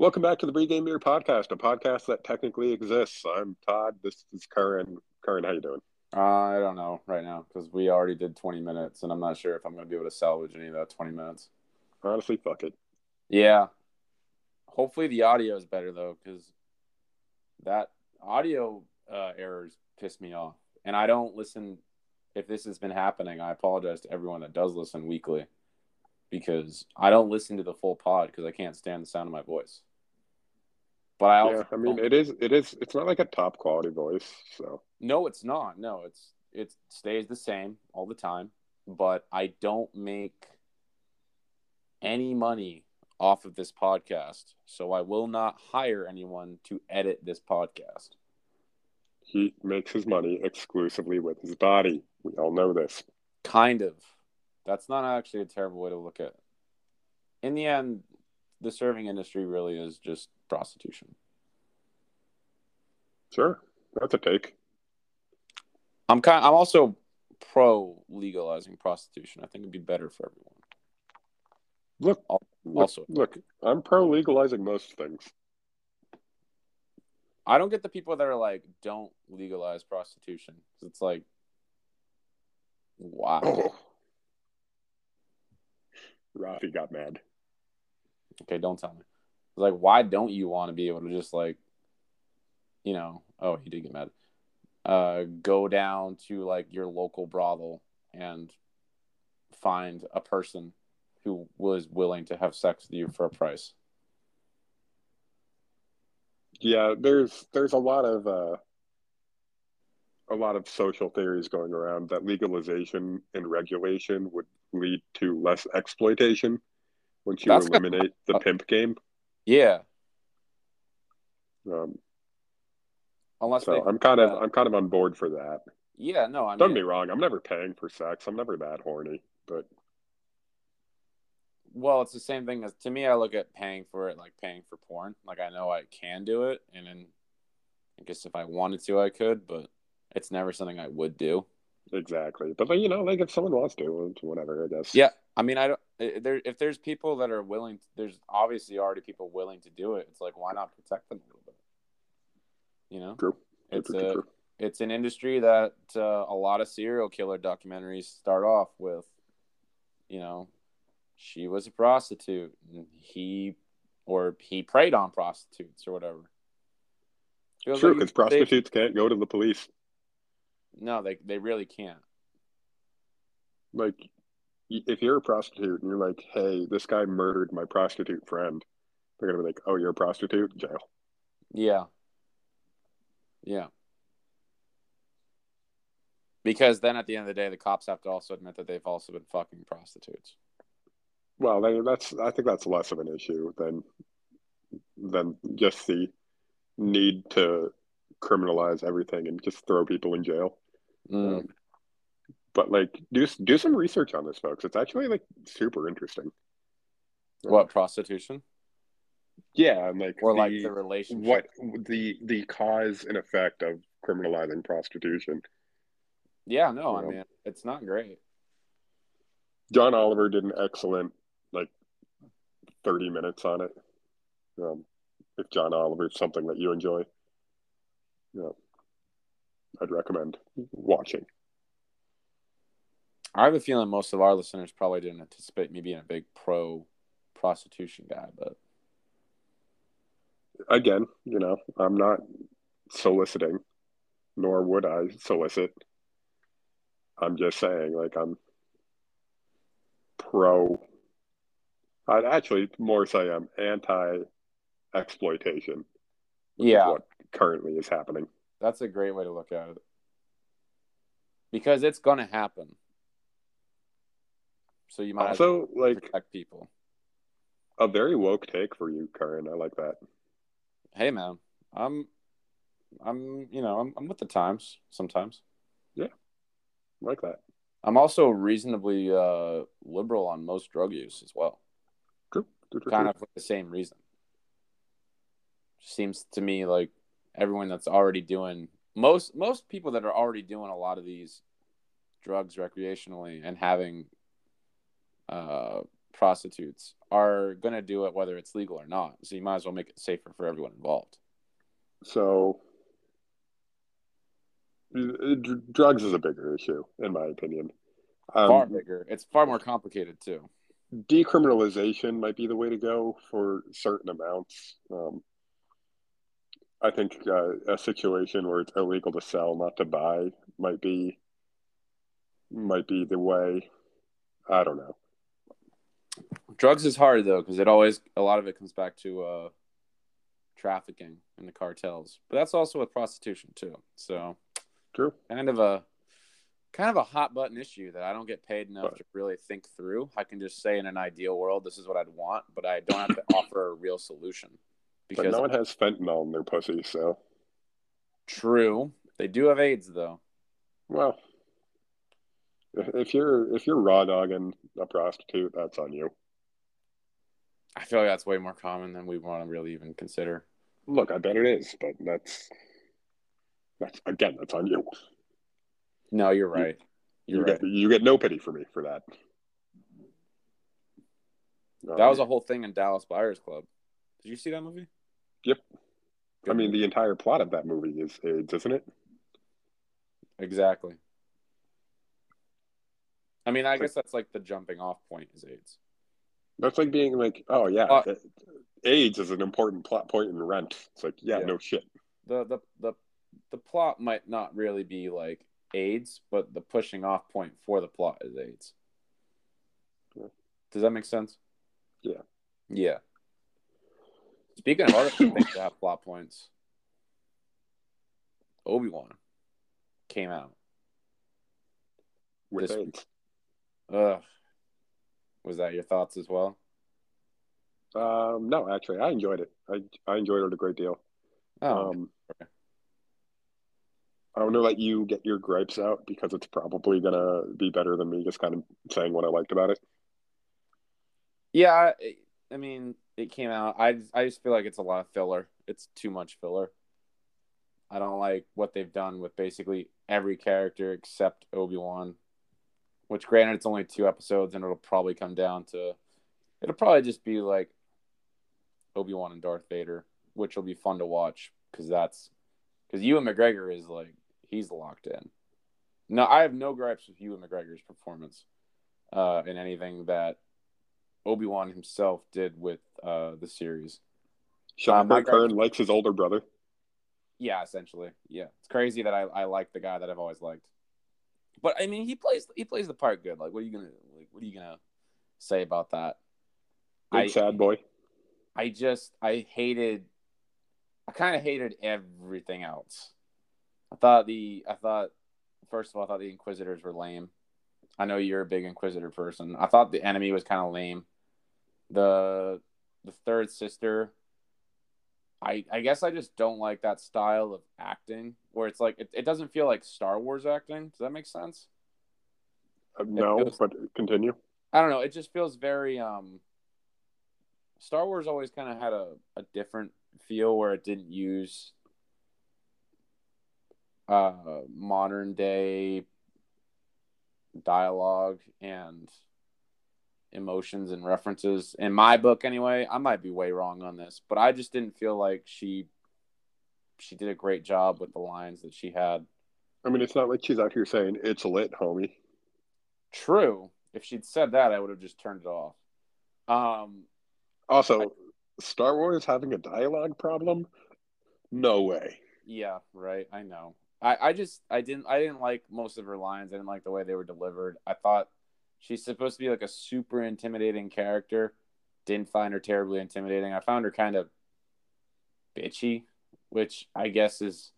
Welcome back to the Pregame Beer Podcast, a podcast that technically exists. I'm Todd. This is Curran. Curran, how you doing? Uh, I don't know right now because we already did 20 minutes, and I'm not sure if I'm going to be able to salvage any of that 20 minutes. Honestly, fuck it. Yeah. Hopefully the audio is better though, because that audio uh, errors piss me off, and I don't listen. If this has been happening, I apologize to everyone that does listen weekly, because I don't listen to the full pod because I can't stand the sound of my voice. But I also Yeah, I mean, it is. It is. It's not like a top quality voice. So No, it's not. No, it's it stays the same all the time, but I don't make any money off of this podcast, so I will not hire anyone to edit this podcast. he makes his money exclusively with his body. We all know this. Kind of. That's not actually a terrible way to look at it. In the end, the serving industry really is just prostitution. Sure, that's a take. I'm kind I'm also pro legalizing prostitution. I think it'd be better for everyone. Look, Al- look, also- look. I'm pro legalizing most things. I don't get the people that are like, don't legalize prostitution." It's like, wow. Rafi got mad. Okay, don't tell me. It's like, why don't you want to be able to just like, you know, oh, he did get mad. Uh, go down to like your local brothel and find a person who was willing to have sex with you for a price. Yeah, there's there's a lot of uh, a lot of social theories going around that legalization and regulation would lead to less exploitation once you That's eliminate the pimp game. Yeah, Um, unless so I'm kind of uh, I'm kind of on board for that. yeah, no, I Don't mean, me wrong, I'm never paying for sex. I'm never that horny, but Well, it's the same thing as to me. I look at paying for it like paying for porn. Like I know I can do it, and then I guess if I wanted to, I could, but it's never something I would do. exactly. But like, you know, like if someone wants to, whatever, I guess. Yeah, I mean, I don't. There, if there's people that are willing, there's obviously already people willing to do it. It's like why not protect them a little bit? You know, True. It's true, a true. it's an industry that uh, a lot of serial killer documentaries start off with, you know, she was a prostitute and he or he preyed on prostitutes or whatever. True, like because they- prostitutes can't go to the police. no, they they really can't. Like, if you're a prostitute and you're like, "Hey, this guy murdered my prostitute friend," they're gonna be like, "Oh, you're a prostitute? Jail." Yeah. Yeah. Because then at the end of the day, the cops have to also admit that they've also been fucking prostitutes. Well, that's I think that's less of an issue than than just the need to criminalize everything and just throw people in jail. Mm. Um, but like, do do some research on this, folks. It's actually like super interesting. What prostitution Yeah, and like or like the- the relationship? what the the cause and effect of criminalizing prostitution. Yeah, no, I know? mean it's not great. John Oliver did an excellent like thirty minutes on it. Um, if John Oliver is something that you enjoy, yeah I'd recommend watching. I have a feeling most of our listeners probably didn't anticipate me being a big pro prostitution guy, but Again, you know, I'm not soliciting, nor would I solicit. I'm just saying, like, I'm pro. I'd actually more say I'm anti exploitation. yeah, what currently is happening. that's a great way to look at it. Because it's gonna happen. So you might as well Also, like protect people. a very woke take for you, Curran. I like that. Hey man, I'm I'm you know, I'm I'm with the times sometimes. I like that. I'm also reasonably uh liberal on most drug use as well. True. True, true, kind true. of for the same reason. Seems to me like everyone that's already doing most most people that are already doing a lot of these drugs recreationally and having uh prostitutes are going to do it whether it's legal or not. So you might as well make it safer for everyone involved. So drugs is a bigger issue, in my opinion. Um, far bigger. It's far more complicated too. Decriminalization might be the way to go for certain amounts. Um, I think uh, a situation where it's illegal to sell, not to buy, might be might be the way. I don't know. Drugs is hard though because it always a lot of it comes back to uh, trafficking and the cartels, but that's also with prostitution too. So true. Kind of a kind of a hot button issue that I don't get paid enough but, to really think through. I can just say in an ideal world, this is what I'd want, but I don't have to offer a real solution. Because but no one has fentanyl in their pussy, so. True. They do have AIDS, though. Well, if you're if you're raw dogging a prostitute, that's on you. I feel like that's way more common than we want to really even consider. Look, I bet it is, but that's that's again, that's on you. No, you're right. You're you right. Get, you get no pity for me for that. That was um, a whole thing in Dallas Buyers Club. Did you see that movie? Yep. Good I mean, the entire plot of that movie is AIDS, isn't it? Exactly. I mean, I guess that's like the jumping off point is AIDS. That's like being like, oh yeah, uh, AIDS is an important plot point in Rent. It's like, yeah, yeah, no shit. The the the the plot might not really be like AIDS, but the pushing off point for the plot is AIDS. Yeah. Does that make sense? Yeah. Yeah. Speaking of other things that have plot points, Obi Wan came out with AIDS. Ugh. Was that your thoughts as well? Um, no, actually, I enjoyed it. I I enjoyed it a great deal. Oh, um, okay. I want to let you get your gripes out because it's probably gonna be better than me just kind of saying what I liked about it. Yeah, I, I mean, it came out. I I just feel like it's a lot of filler. It's too much filler. I don't like what they've done with basically every character except Obi Wan which granted it's only two episodes and it'll probably come down to it'll probably just be like Obi-Wan and Darth Vader, which will be fun to watch because that's because Ewan McGregor is like he's locked in. No, I have no gripes with Ewan McGregor's performance uh, in anything that Obi Wan himself did with uh, the series. Sean uh, Kern likes his older brother. Yeah, essentially. Yeah, it's crazy that I, I like the guy that I've always liked. But I mean, he plays he plays the part good. Like, what are you gonna like? What are you gonna say about that? Big I, sad boy. I just I hated. I kind of hated everything else. I thought the I thought first of all I thought the Inquisitors were lame. I know you're a big Inquisitor person. I thought the enemy was kind of lame. The the third sister I I guess I just don't like that style of acting where it's like it, it doesn't feel like Star Wars acting. Does that make sense? Uh, no, feels, but continue. I don't know. It just feels very um Star Wars always kind of had a, a different feel where it didn't use uh modern day dialogue and emotions and references. In my book anyway i might be way wrong on this but i just didn't feel like she she did a great job with the lines that she had. I mean it's not like she's out here saying it's lit homie. True. If she'd said that i would have just turned it off. Um also I, star wars having a dialogue problem? No way. Yeah right. I know. I, I just I didn't I didn't like most of her lines. I didn't like the way they were delivered. I thought She's supposed to be like a super intimidating character. Didn't find her terribly intimidating. I found her kind of bitchy, which I guess is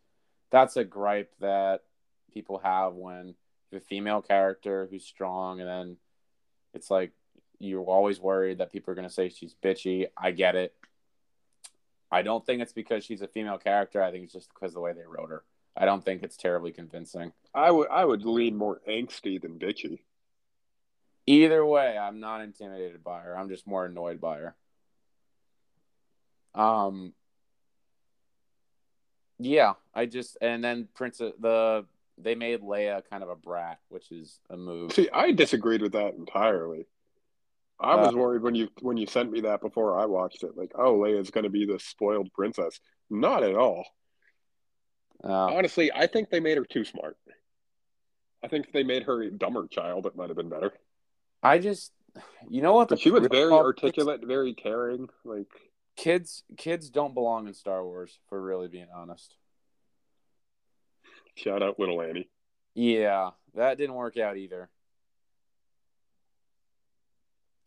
that's a gripe that people have when the female character who's strong and then it's like you're always worried that people are going to say she's bitchy. I get it. I don't think it's because she's a female character. I think it's just because the way they wrote her. I don't think it's terribly convincing. I would I would lean more angsty than bitchy. Either way, I'm not intimidated by her. I'm just more annoyed by her. Um yeah, I just and then Princess the they made Leia kind of a brat, which is a move. See, I disagreed with that entirely. I was uh, worried when you when you sent me that before I watched it. Like, oh, Leia's going to be the spoiled princess. Not at all. Uh, Honestly, I think they made her too smart. I think if they made her a dumber child, it might have been better. I just, you know what? But she was very articulate, very caring. Like kids, kids don't belong in Star Wars. For really being honest. Shout out little Annie. Yeah, that didn't work out either.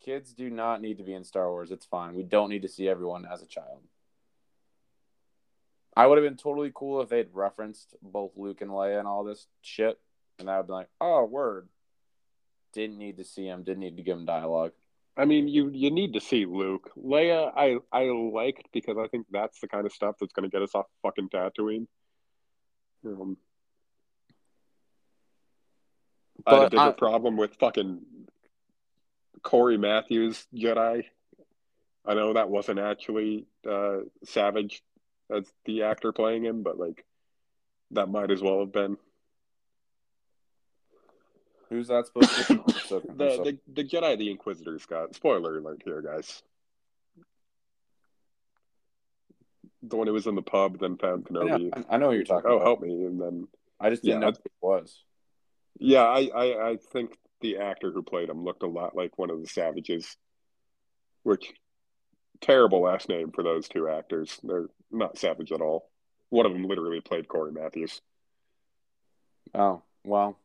Kids do not need to be in Star Wars. It's fine. We don't need to see everyone as a child. I would have been totally cool if they'd referenced both Luke and Leia and all this shit, and I would be like, "Oh, word." Didn't need to see him. Didn't need to give him dialogue. I mean, you you need to see Luke. Leia, I I liked because I think that's the kind of stuff that's going to get us off fucking Tatooine. Um, I had a bigger I, problem with fucking Cory Matthews Jedi. I know that wasn't actually uh, Savage as the actor playing him, but like that might as well have been. Who's that supposed to be? the, the the Jedi the Inquisitor Scott. Spoiler alert here, guys. The one who was in the pub, then found Kenobi. I know, I know you're talking. Oh, about. help me! And then I just didn't yeah, know who it was. Yeah, I, I I think the actor who played him looked a lot like one of the Savages, which terrible last name for those two actors. They're not Savage at all. One of them literally played Cory Matthews. Oh well,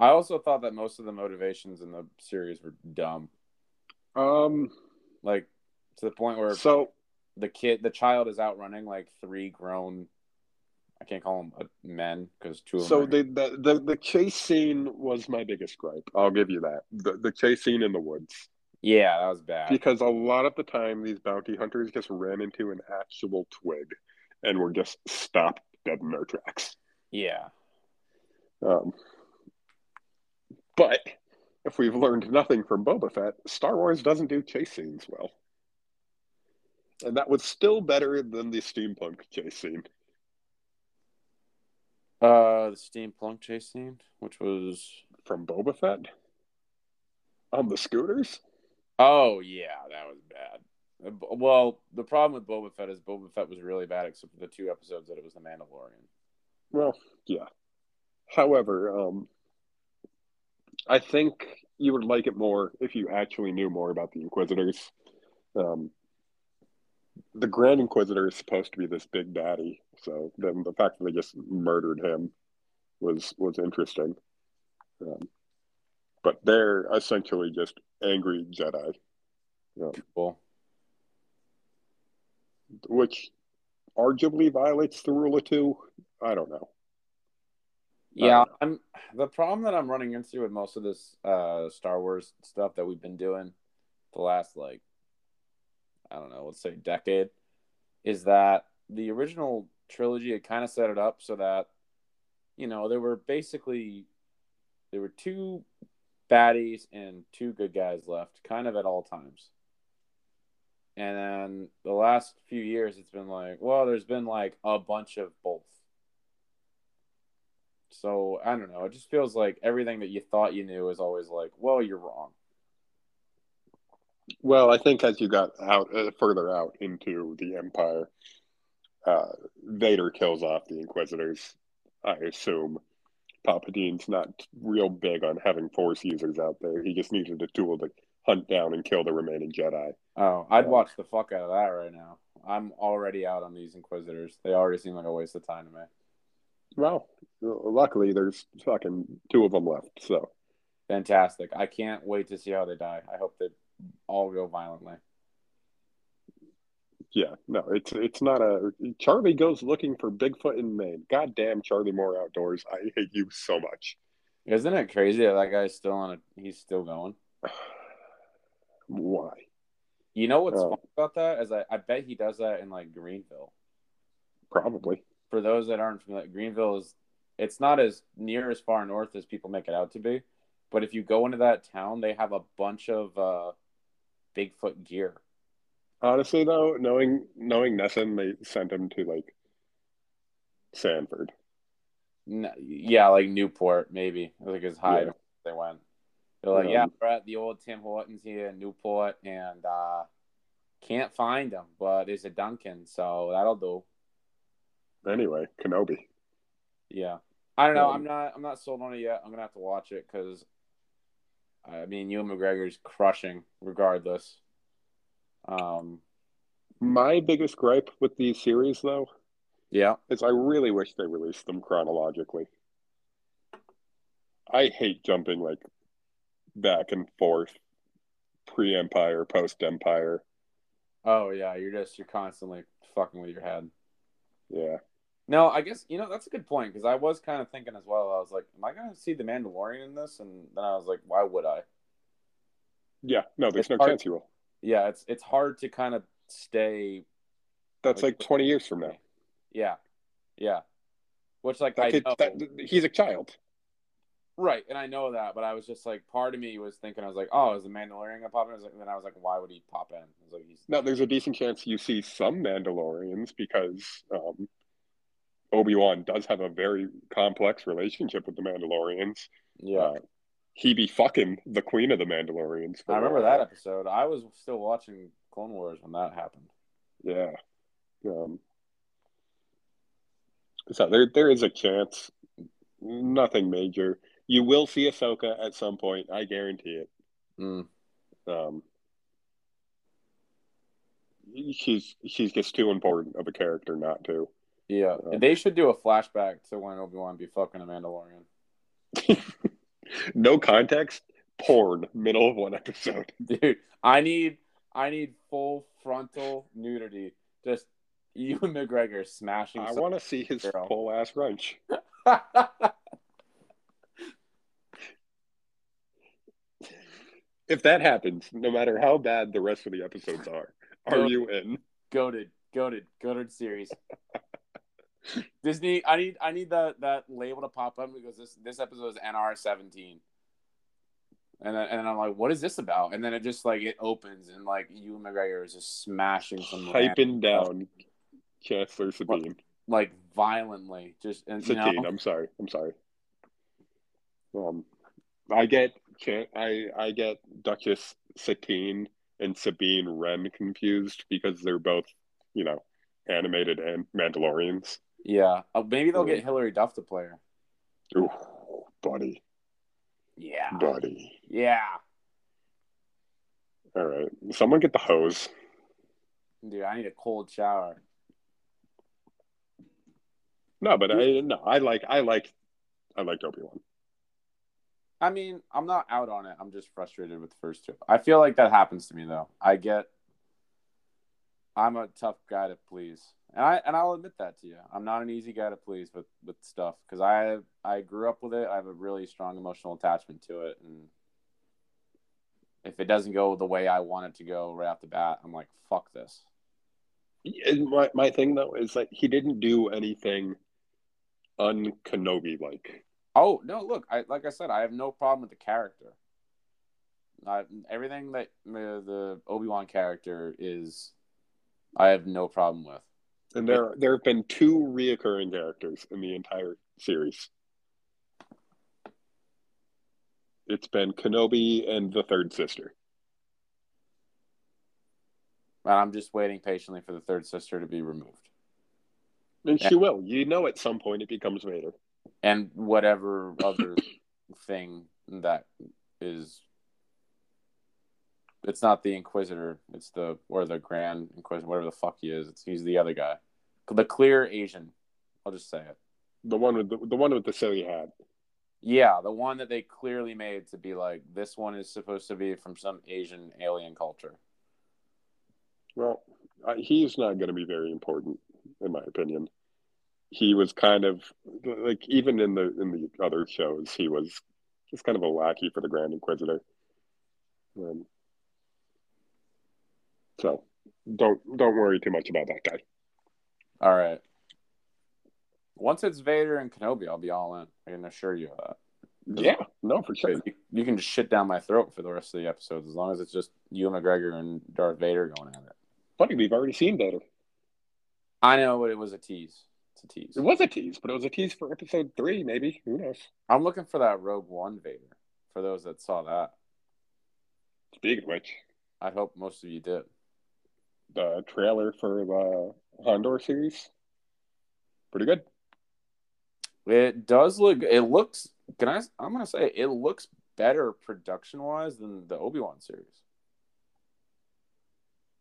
I also thought that most of the motivations in the series were dumb. Um, like to the point where so the kid, the child, is outrunning like three grown. I can't call them men because two. so the, the the the chase scene was my biggest gripe. I'll give you that. The the chase scene in the woods. Yeah, that was bad. Because a lot of the time, these bounty hunters just ran into an actual twig, and were just stopped dead in their tracks. Yeah. Um, but if we've learned nothing from Boba Fett, Star Wars doesn't do chase scenes well. And that was still better than the steampunk chase scene. Uh, the steampunk chase scene, which was from Boba Fett on the scooters. Oh yeah, that was bad. Well, the problem with Boba Fett is Boba Fett was really bad, except for the two episodes that it was the Mandalorian. Well, yeah. However, um, I think you would like it more if you actually knew more about the Inquisitors. Um, the Grand Inquisitor is supposed to be this big daddy, so then the fact that they just murdered him was was interesting. Um, but they're essentially just angry Jedi. Um, cool. Which arguably violates the rule of two. I don't know. Yeah, I'm the problem that I'm running into with most of this uh, Star Wars stuff that we've been doing the last like I don't know, let's say decade, is that the original trilogy had kind of set it up so that you know there were basically there were two baddies and two good guys left, kind of at all times. And then the last few years, it's been like, well, there's been like a bunch of both. So I don't know. It just feels like everything that you thought you knew is always like, well, you're wrong. Well, I think as you got out uh, further out into the Empire, uh, Vader kills off the Inquisitors. I assume Palpatine's not real big on having Force users out there. He just needed a tool to hunt down and kill the remaining Jedi. Oh, I'd um, watch the fuck out of that right now. I'm already out on these Inquisitors. They already seem like a waste of time to me. Well, luckily there's fucking two of them left. So fantastic! I can't wait to see how they die. I hope they all go violently. Yeah, no, it's it's not a Charlie goes looking for Bigfoot in Maine. Goddamn Charlie Moore Outdoors. I hate you so much. Isn't it crazy that that guy's still on a he's still going? Why? You know what's uh, fun about that is I, I bet he does that in like Greenville. Probably. For those that aren't familiar, Greenville is it's not as near as far north as people make it out to be. But if you go into that town, they have a bunch of uh, Bigfoot gear. Honestly, though, knowing knowing NESN, they sent him to like Sanford. No, yeah, like Newport, maybe. like it's high yeah. they went. They're like, Um, yeah, we're at the old Tim Hortons here in Newport, and uh, can't find them, but there's a Dunkin', so that'll do. Anyway, Kenobi. Yeah, I don't know. Um, I'm not. I'm not sold on it yet. I'm gonna have to watch it because, I mean, Ewan McGregor's crushing regardless. Um. My biggest gripe with these series, though, Yeah. is I really wish they released them chronologically. I hate jumping like back and forth, pre Empire, post Empire. Oh yeah. You're just you're constantly fucking with your head. Yeah. No, I guess you know that's a good point because I was kind of thinking as well. I was like, "Am I going to see the Mandalorian in this?" And then I was like, "Why would I?" Yeah. No, there's It's no hard- chance you will. Yeah, it's it's hard to kind of stay. That's like 20 years from now. Yeah, yeah. Which like That I kid, know, that, he's a child. right, and I know that, but I was just like, part of me was thinking, I was like, "Oh, is the Mandalorian gonna pop in?" I was like, and then I was like, "Why would he pop in?" I was like, "He's Now, there's a decent chance you see some Mandalorians because um, Obi Wan does have a very complex relationship with the Mandalorians. yeah." Uh, he be fucking the queen of the Mandalorians. I remember that episode. I was still watching Clone Wars when that happened. Yeah. Um, so there, there is a chance. Nothing major. You will see Ahsoka at some point. I guarantee it. Mm. Um, she's she's just too important of a character not to. Yeah, Uh, they should do a flashback to when Obi Wan be fucking a Mandalorian. no context. Porn. Middle of one episode. Dude, I need I need full frontal nudity. Just Ewan McGregor smashing. I want to see his Girl. full ass wrench. If that happens, no matter how bad the rest of the episodes are, are No. you in? goaded, goaded, goaded series. Disney, I need I need that that label to pop up because this this episode is NR seventeen. And then, and I'm like, what is this about? And then it just like it opens and like Ewan McGregor is just smashing some Hyping down Chancellor Sabine. like violently, just and you know, I'm sorry. I'm sorry. Um, I get I I get Duchess Satine and Sabine Wren confused because they're both, you know, animated and Mandalorians. Yeah. Uh, maybe they'll get Hilary Duff to play her. Ooh, buddy, Yeah, buddy. yeah, All right, someone get the hose. dude. I need a cold shower. No, but I no, I like I like I like Obi Wan. I mean, I'm not out on it. I'm just frustrated with the first two. I feel like that happens to me though. I get I'm a tough guy to please. And I and I'll admit that to you. I'm not an easy guy to please with with stuff cuz I I grew up with it. I have a really strong emotional attachment to it and if it doesn't go the way I want it to go right off the bat, I'm like fuck this. And my my thing though is that he didn't do anything un Kenobi like. Oh, no, look, I like I said I have no problem with the character. I, everything that uh, the Obi-Wan character is I have no problem with. And there there have been two reoccurring characters in the entire series. It's been Kenobi and the third sister. And I'm just waiting patiently for the third sister to be removed. And she will. You know at some point it becomes Vader. And whatever other thing that is it's not the Inquisitor, it's the or the Grand Inquisitor, whatever the fuck he is. It's he's the other guy. The clear Asian. I'll just say it. The one with the, the one with the silly hat. Yeah, the one that they clearly made to be like this one is supposed to be from some Asian alien culture. Well, he's not going to be very important, in my opinion. He was kind of like even in the in the other shows, he was just kind of a lackey for the Grand Inquisitor. Um, so don't don't worry too much about that guy. All right. Once it's Vader and Kenobi, I'll be all in. I can assure you of that. Yeah, no, for sure. You, you can just shit down my throat for the rest of the episodes as long as it's just Ewan McGregor and Darth Vader going at it. Funny, we've already seen Vader. I know, but it was a tease. It's a tease. It was a tease, but it was a tease for episode three, maybe. Who knows? I'm looking for that Rogue One Vader For those that saw that, Speaking of which, I hope most of you did. The trailer for the Andor series, pretty good. It does look. It looks. Can I? I'm gonna say it looks better production wise than the Obi Wan series.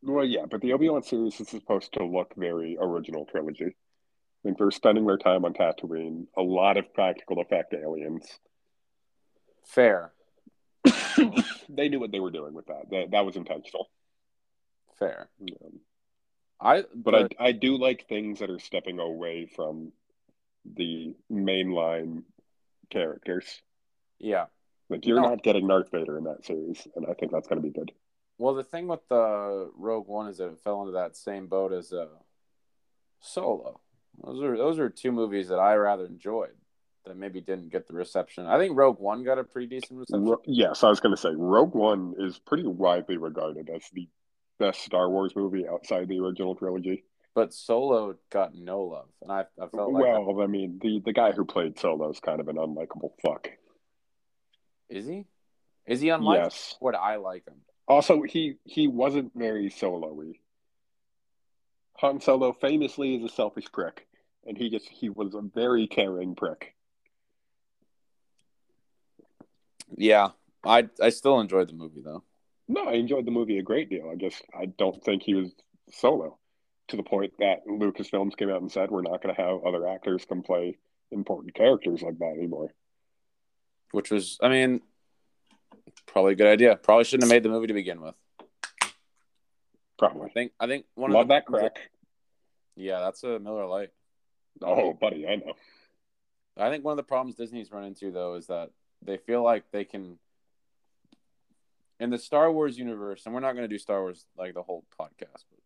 Well, yeah, but the Obi Wan series is supposed to look very original trilogy. I think they're spending their time on Tatooine, a lot of practical effect aliens. Fair, they knew what they were doing with that. That, that was intentional. Fair. Um, I but I, I do like things that are stepping away from the mainline characters. yeah. Like you're No. not getting Darth Vader in that series, and I think that's going to be good. Well, the thing with the Rogue One is that it fell into that same boat as uh, Solo. Those are those are two movies that I rather enjoyed that maybe didn't get the reception. I think Rogue One got a pretty decent reception. Ro- yes, I was going to say Rogue One is pretty widely regarded as the best Star Wars movie outside the original trilogy. But Solo got no love, and I, I felt like well, I mean, the the guy who played Solo is kind of an unlikable fuck. is he? Is he unlikable? Yes. Would I like him? Also, he he wasn't very solo-y. Han Solo famously is a selfish prick, and he just he was a very caring prick. Yeah, I I still enjoyed the movie though. No, I enjoyed the movie a great deal. I just I don't think he was solo to the point that Lucasfilms came out and said we're not going to have other actors come play important characters like that anymore. Which was, I mean, probably a good idea. Probably shouldn't have made the movie to begin with. Probably. I think I think one Love of the that crack. Yeah, that's a Miller Lite. Oh, buddy, I know. I think one of the problems Disney's run into though is that they feel like they can in the Star Wars universe, and we're not going to do Star Wars like the whole podcast, but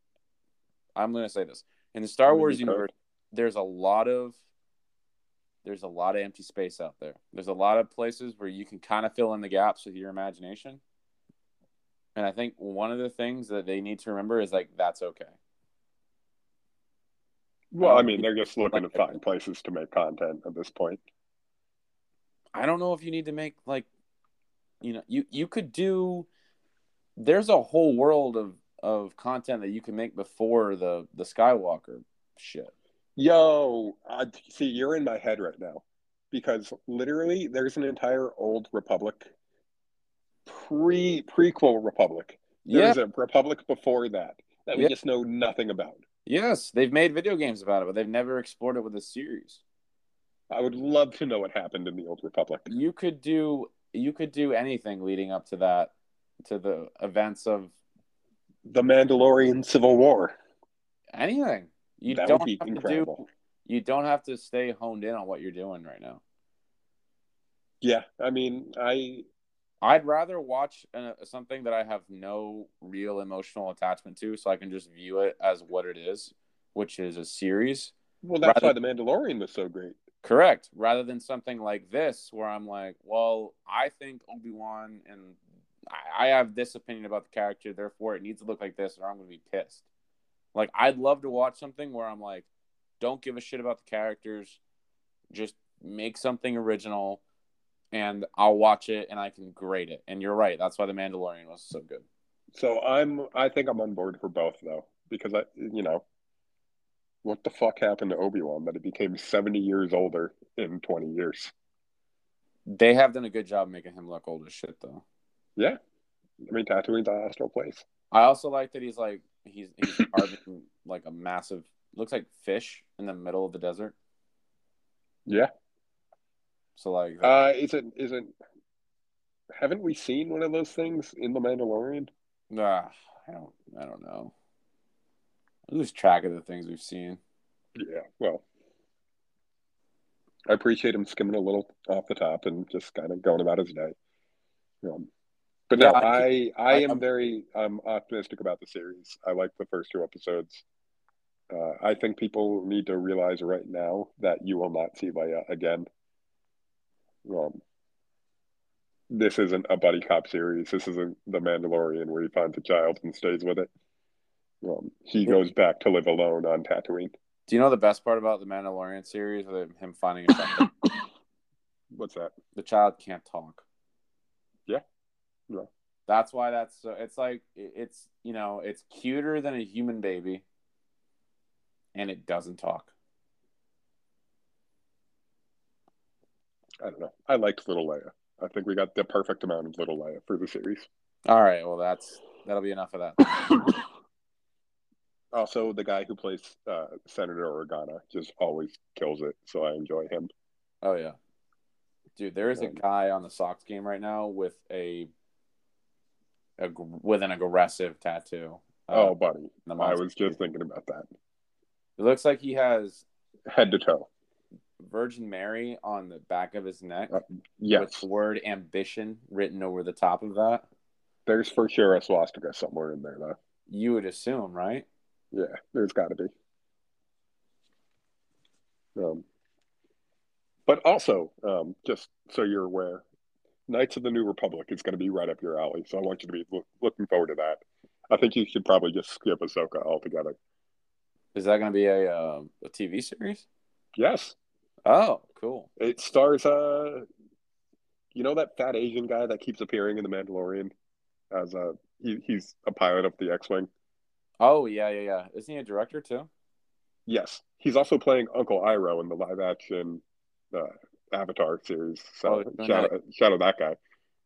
I'm going to say this. In the Star Wars universe, there's a lot of there's a lot of empty space out there. There's a lot of places where you can kind of fill in the gaps with your imagination. And I think one of the things that they need to remember is like that's okay. Well, I Um, mean, they're just looking to find places to make content at this point. I don't know if you need to make like you know you you could do there's a whole world of of content that you can make before the the Skywalker shit. Yo, uh, see, you're in my head right now because literally there's an entire old Republic, pre prequel Republic. Yeah. There's a Republic before that that we Yeah. just know nothing about. Yes, they've made video games about it, but they've never explored it with a series. I would love to know what happened in the old Republic. You could do you could do anything leading up to that to the events of The Mandalorian Civil War. anything. You that don't have to do you don't have to stay honed in on what you're doing right now. Yeah, I mean, I I'd rather watch uh, something that I have no real emotional attachment to, so I can just view it as what it is, which is a series. well, that's Rather- why the Mandalorian was so great. Correct. Rather than something like this, where I'm like, well, I think Obi Wan and I, have this opinion about the character, therefore it needs to look like this, or I'm going to be pissed. Like, I'd love to watch something where I'm like, don't give a shit about the characters, just make something original, and I'll watch it and I can grade it. And you're right. That's why The Mandalorian was so good. So I'm, I think I'm on board for both though, because I, you know, what the fuck happened to Obi Wan that he became 70 years older in 20 years? They have done a good job making him look old as shit, though. Yeah, I mean, Tatooine's an astral place. I also like that he's like he's he's carving like a massive looks like fish in the middle of the desert. Yeah. So like Uh, is it, is it? Haven't we seen one of those things in the Mandalorian? ah, I don't I don't know. I lose track of the things we've seen. Yeah. Well, I appreciate him skimming a little off the top and just kind of going about his day. Um, but no, Yeah, I I I I- am I'm- very um optimistic about the series. I like the first two episodes. Uh, I think people need to realize right now that you will not see Leia again. Um, this isn't a buddy cop series. This isn't The Mandalorian where he finds a child and stays with it. Um, he goes back to live alone on Tatooine. Do you know the best part about the Mandalorian series with him finding a child? What's that? the child can't talk. Yeah. Yeah. That's why that's so. It's like it's you know it's cuter than a human baby, and it doesn't talk. I don't know. I liked Little Leia. I think we got the perfect amount of Little Leia for the series. All right. Well, that's that'll be enough of that. also, the guy who plays uh, Senator Organa just always kills it, so I enjoy him. Oh yeah, dude. There is a Um, guy on the Sox game right now with a, a with an aggressive tattoo. uh, oh, buddy, I was just thinking about that. It looks like he has Head to toe. Virgin Mary on the back of his neck Uh, with Yes, the word ambition written over the top of that. there's for sure a swastika somewhere in there, though. You would assume, right? Yeah, there's got to be. Um, but also, um, just so you're aware, Knights of the New Republic is going to be right up your alley. So I want you to be loo- looking forward to that. I think you should probably just skip Ahsoka altogether. Is that going to be a uh, a TV series? Yes, Oh, cool. it stars. Uh, you know that fat Asian guy that keeps appearing in The Mandalorian as a he, he's a pilot of the X-wing. Oh yeah, yeah, yeah. Isn't he a director too? Yes, he's also playing Uncle Iroh in the live-action uh, Avatar series. So Oh, shout, out, shout out that guy.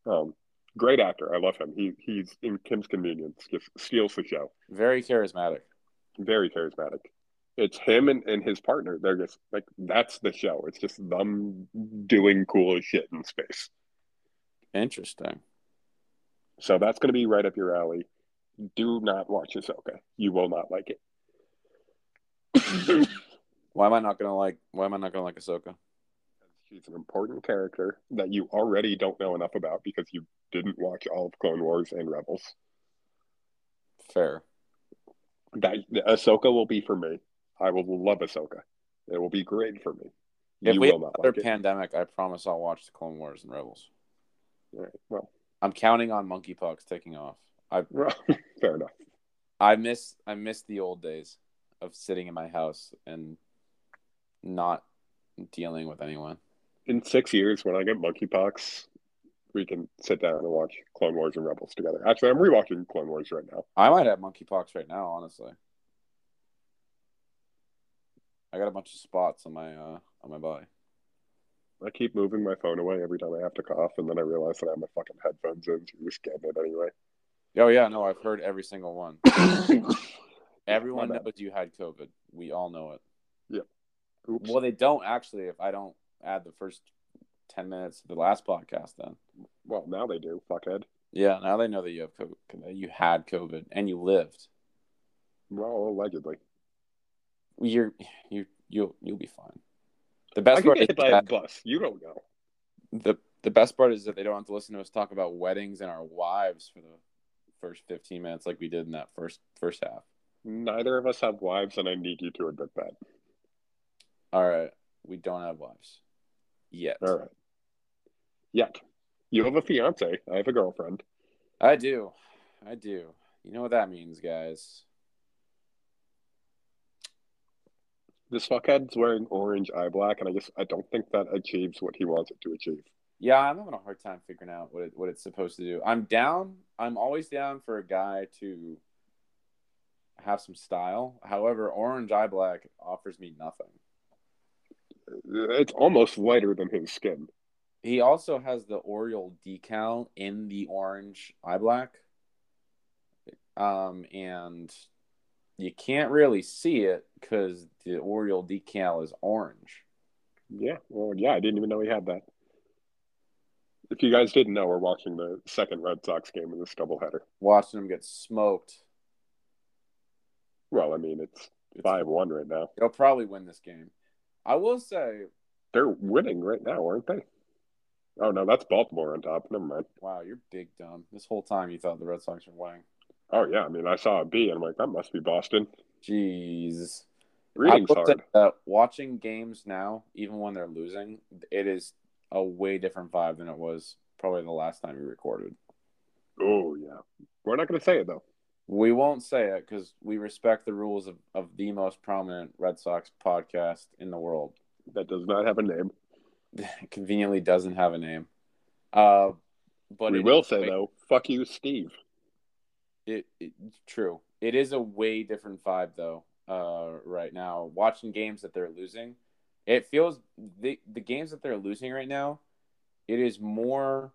Um, great actor. I love him. He he's in Kim's Convenience. Just steals the show. Very charismatic. Very charismatic. It's him and, and his partner. They're just like that's the show. It's just them doing cool shit in space. Interesting. So that's going to be right up your alley. Do not watch Ahsoka. You will not like it. Why am I not gonna like? Why am I not gonna like Ahsoka? She's an important character that you already don't know enough about because you didn't watch all of Clone Wars and Rebels. Fair. That Ahsoka will be for me. I will love Ahsoka. It will be great for me. If you we have not another like pandemic, I promise I'll watch the Clone Wars and Rebels. All right. Well, I'm counting on monkeypox taking off. I fair enough. I miss I miss the old days of sitting in my house and not dealing with anyone. In six years, when I get monkeypox, we can sit down and watch Clone Wars and Rebels together. Actually, I'm rewatching Clone Wars right now. I might have monkeypox right now, honestly. I got a bunch of spots on my uh on my body. I keep moving my phone away every time I have to cough, and then I realize that I have my fucking headphones in, so you're just getting it anyway. Oh yeah, no, I've heard every single one. Everyone knows you had COVID. We all know it. Oops. Well, they don't actually. If I don't add the first ten minutes of the last podcast, then Well, now they do, fuckhead. yeah, now they know that you have COVID, that you had COVID and you lived. Well, allegedly. You're you you you'll be fine. The I best could part get is hit by a that bus. You don't know. the the best part is that they don't have to listen to us talk about weddings and our wives for the first fifteen minutes like we did in that first first half. Neither of us have wives, and I need you to admit that. All right, we don't have wives yet. All right. Yet. You have a fiance. I have a girlfriend. I do, I do. You know what that means, guys. This fuckhead's wearing orange eye black, and I just I don't think that achieves what he wants it to achieve. Yeah, I'm having a hard time figuring out what it, what it's supposed to do. I'm down. I'm always down for a guy to have some style. However, orange eye black offers me nothing. It's almost lighter than his skin. He also has the Oriole decal in the orange eye black. Um, and you can't really see it because the Oriole decal is orange. Yeah. Well, yeah, I didn't even know he had that. If you guys didn't know, we're watching the second Red Sox game in this doubleheader. Watching him get smoked. Well, I mean, it's five one right now. They'll probably win this game. I will say, They're winning right now, aren't they? Oh no, that's Baltimore on top. Never mind. wow, you're big dumb. This whole time you thought the Red Sox were winning. Oh yeah, I mean, I saw a B, and I'm like, that must be Boston. Jeez. Reading's I will say hard. watching games now, even when they're losing, it is a way different vibe than it was probably the last time we recorded. Oh yeah, we're not going to say it though. We won't say it because we respect the rules of, of the most prominent Red Sox podcast in the world. That does not have a name. Conveniently doesn't have a name. Uh, But we will say way- though, fuck you, Steve. It, it true. It is a way different vibe though. Uh, right now, watching games that they're losing, it feels the the games that they're losing right now. It is more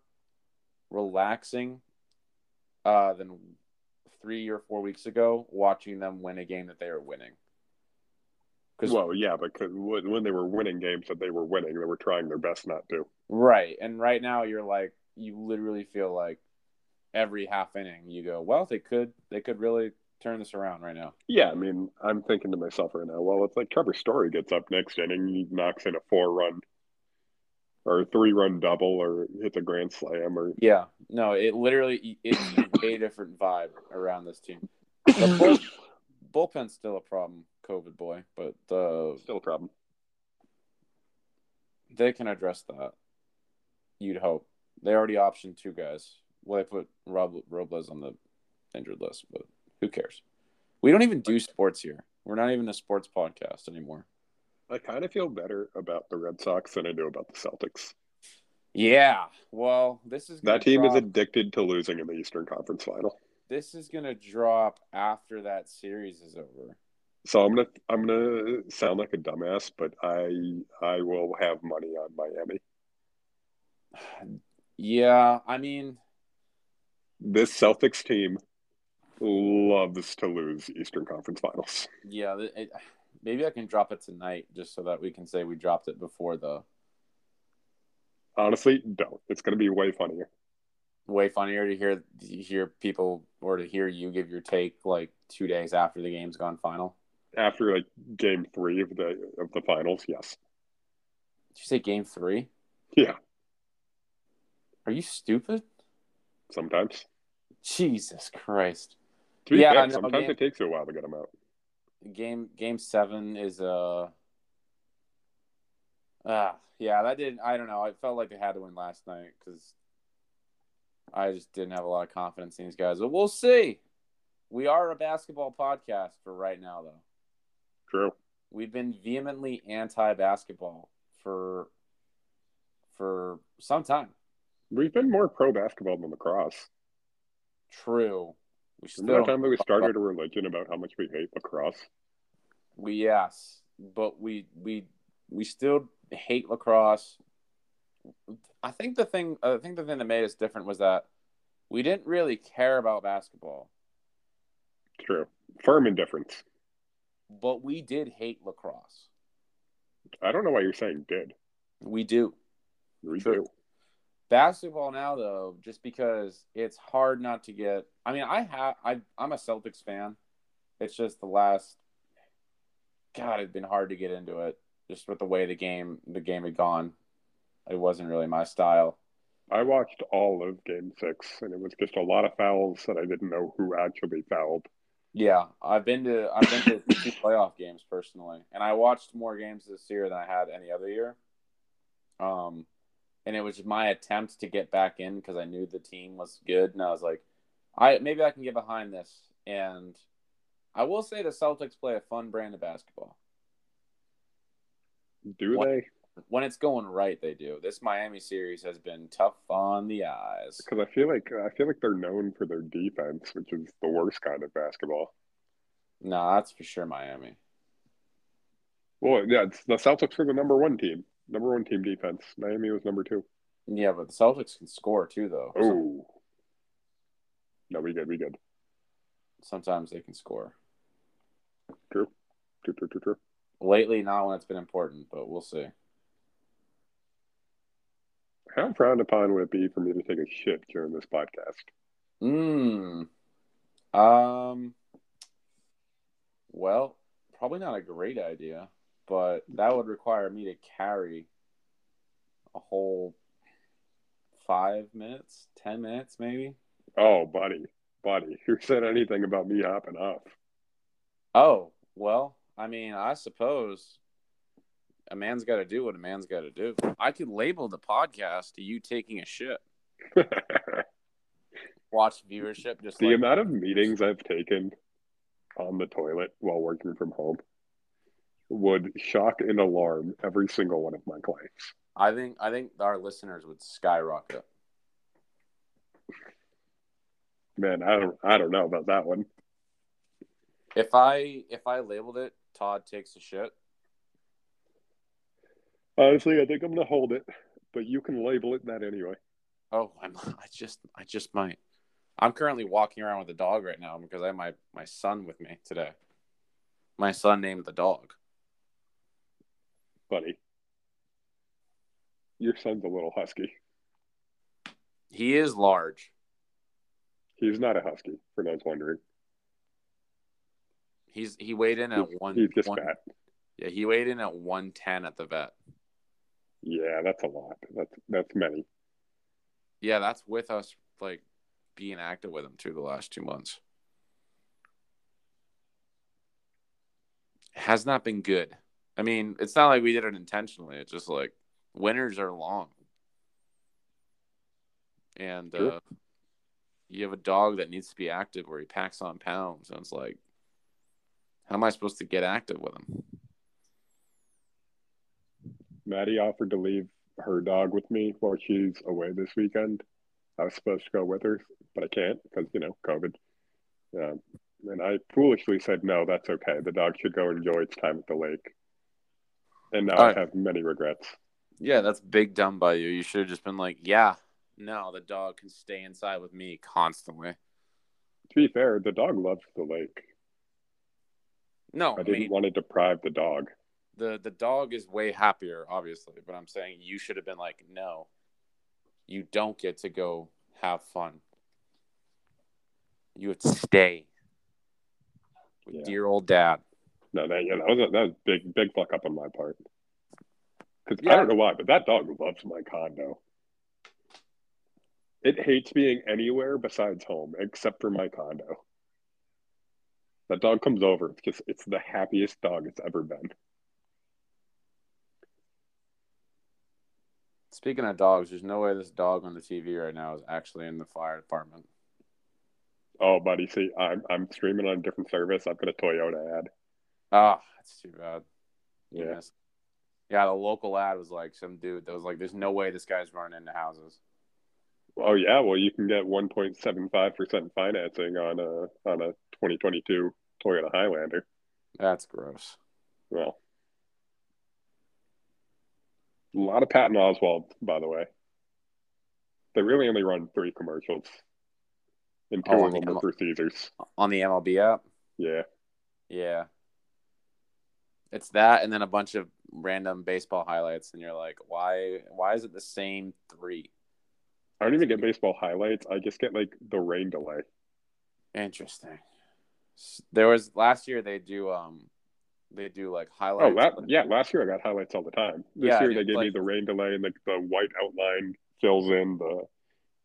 relaxing, uh, than three or four weeks ago watching them win a game that they were winning. Because Well, yeah, when when they were winning games that they were winning, they were trying their best not to. right, and right now you're like you literally feel like every half inning you go, well, they could they could really turn this around right now. Yeah, I mean, I'm thinking to myself right now, well, it's like Trevor Story gets up next inning, he knocks in a four run or a three run double or hits a grand slam or Yeah, no, it literally it's a different vibe around this team. The bull, bullpen's still a problem, COVID boy, but the still a problem. they can address that. You'd hope they already optioned two guys. Well, they put Rob Robles on the injured list, but who cares? We don't even do sports here. We're not even a sports podcast anymore. I kind of feel better about the Red Sox than I do about the Celtics. Yeah, well, this is That team is addicted to losing in the Eastern Conference Final. this is gonna drop after that series is over. So I'm gonna I'm gonna sound like a dumbass, but I I will have money on Miami. Yeah, I mean, This Celtics team loves to lose Eastern Conference Finals. yeah. It, maybe I can drop it tonight just so that we can say we dropped it before the Honestly, don't. It's gonna be way funnier. way funnier to hear to hear people or to hear you give your take like two days after the game's gone final. After like game three of the of the finals, yes. Did you say game three? Yeah, Are you stupid? sometimes. Jesus Christ. Be Yeah, no, sometimes game- it takes you a while to get them out. Game game seven is uh ah yeah that didn't I don't know I felt like they had to win last night because I just didn't have a lot of confidence in these guys but we'll see. We are a basketball podcast for right now though. True. We've been vehemently anti-basketball for for some time. We've been more pro basketball than lacrosse. True. We still that time that we started a religion about how much we hate lacrosse? We yes, but we we we still hate lacrosse. I think the thing I think the thing that made us different was that we didn't really care about basketball, True. Firm indifference. but we did hate lacrosse. I don't know why you're saying did. We do. We True. do. Basketball now though, just because it's hard not to get I mean, I have I I'm a Celtics fan. It's just the last God, it's been hard to get into it just with the way the game the game had gone. It wasn't really my style. I watched all of game six, and it was just a lot of fouls that I didn't know who actually fouled. Yeah, I've been to I've been to two playoff games personally, and I watched more games this year than I had any other year. Um, and it was my attempt to get back in because I knew the team was good, and I was like, I maybe I can get behind this. And I will say the Celtics play a fun brand of basketball Do What? they? when it's going right. They do. This Miami series has been tough on the eyes. Because I feel like I feel like they're known for their defense, which is the worst kind of basketball. No, that's for sure Miami. Well, yeah, it's, the Celtics are the number one team, number one team defense. Miami was number two. Yeah, but the Celtics can score too, though. So Oh, no, we good, we good. sometimes they can score. True, true, true, true, true. Lately, not when it's been important, but we'll see. How frowned upon would it be for me to take a shit during this podcast? Mm. Um. Well, probably not a great idea, but that would require me to carry a whole five minutes, ten minutes, maybe. Oh, buddy, buddy, who said anything about me hopping off? Oh well, I mean, I suppose a man's got to do what a man's got to do. I could label the podcast to you taking a shit. Watch viewership just the like amount of meetings I've taken on the toilet while working from home would shock and alarm every single one of my clients. I think I think our listeners would skyrocket. Man, I don't I don't know about that one. If I if I labeled it Todd takes a shit, Honestly, I think I'm gonna hold it, but you can label it that anyway. oh, I'm I just I just might. I'm currently walking around with a dog right now because I have my my son with me today. My son named the dog. Buddy. Your son's a little husky. He is large. He's not a husky, for those wondering. He's he weighed in at He's, one. he's just one- fat. Yeah, he weighed in at one ten at the vet. Yeah, that's a lot. That's that's many. Yeah, that's with us like being active with him too the last two months. Has not been good. I mean, it's not like we did it intentionally. It's just like winters are long. And Sure. uh, you have a dog that needs to be active where he packs on pounds. And it's like, how am I supposed to get active with him? Maddie offered to leave her dog with me while she's away this weekend. I was supposed to go with her, but I can't because you know COVID. Um, and I foolishly said no. That's okay. The dog should go enjoy its time at the lake. And now. I have many regrets. Yeah, that's big dumb by you. You should have just been like, yeah, no, the dog can stay inside with me constantly. To be fair, the dog loves the lake. No, I I didn't mean, want to deprive the dog. the the dog is way happier, obviously, but I'm saying you should have been like, no, you don't get to go have fun. You have to stay with Yeah. dear old dad. No, that yeah, that was a, that was big big fuck up on my part. Because I don't know why, but that dog loves my condo. It hates being anywhere besides home, except for my condo. That dog comes over. It's just it's the happiest dog it's ever been. Speaking of dogs, there's no way this dog on the TV right now is actually in the fire department. Oh, buddy, see, I'm I'm streaming on a different service. I've got a Toyota ad. Ah, that's too bad. Yeah. missed. Yeah, the local ad was like some dude that was like, "There's no way this guy's running into houses." Oh yeah, well you can get 1.75 percent financing on a on a 2022 Toyota Highlander. That's gross. Well, a lot of Patton Oswalt, by the way. They really only run three commercials, and two Oh, of them are for Caesars. On the MLB app, Yeah, yeah, it's that, and then a bunch of random baseball highlights, and you're like, "Why? Why is it the same three? I don't even get baseball highlights. I just get like the rain delay. Interesting. There was last year they do um they do like highlights. Oh, highlights. la- yeah, last year I got highlights all the time. This Yeah, year they gave me the rain delay and the, the white outline fills in the.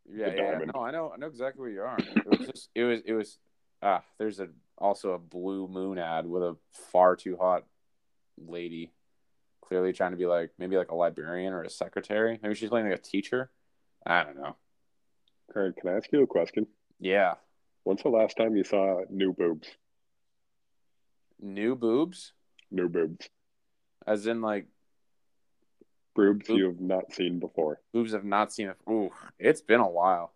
yeah, the yeah, diamond. no, I know, I know exactly where you are. It was just, it was, it was. Ah, there's a also a blue moon ad with a far too hot lady, clearly trying to be like maybe like a librarian or a secretary. Maybe she's playing like a teacher. I don't know. Curran, can I ask you a question? Yeah, When's the last time you saw new boobs? new boobs, New boobs. as in like Boobs Boob- you have not seen before. boobs have not seen it. Ooh, it's been a while.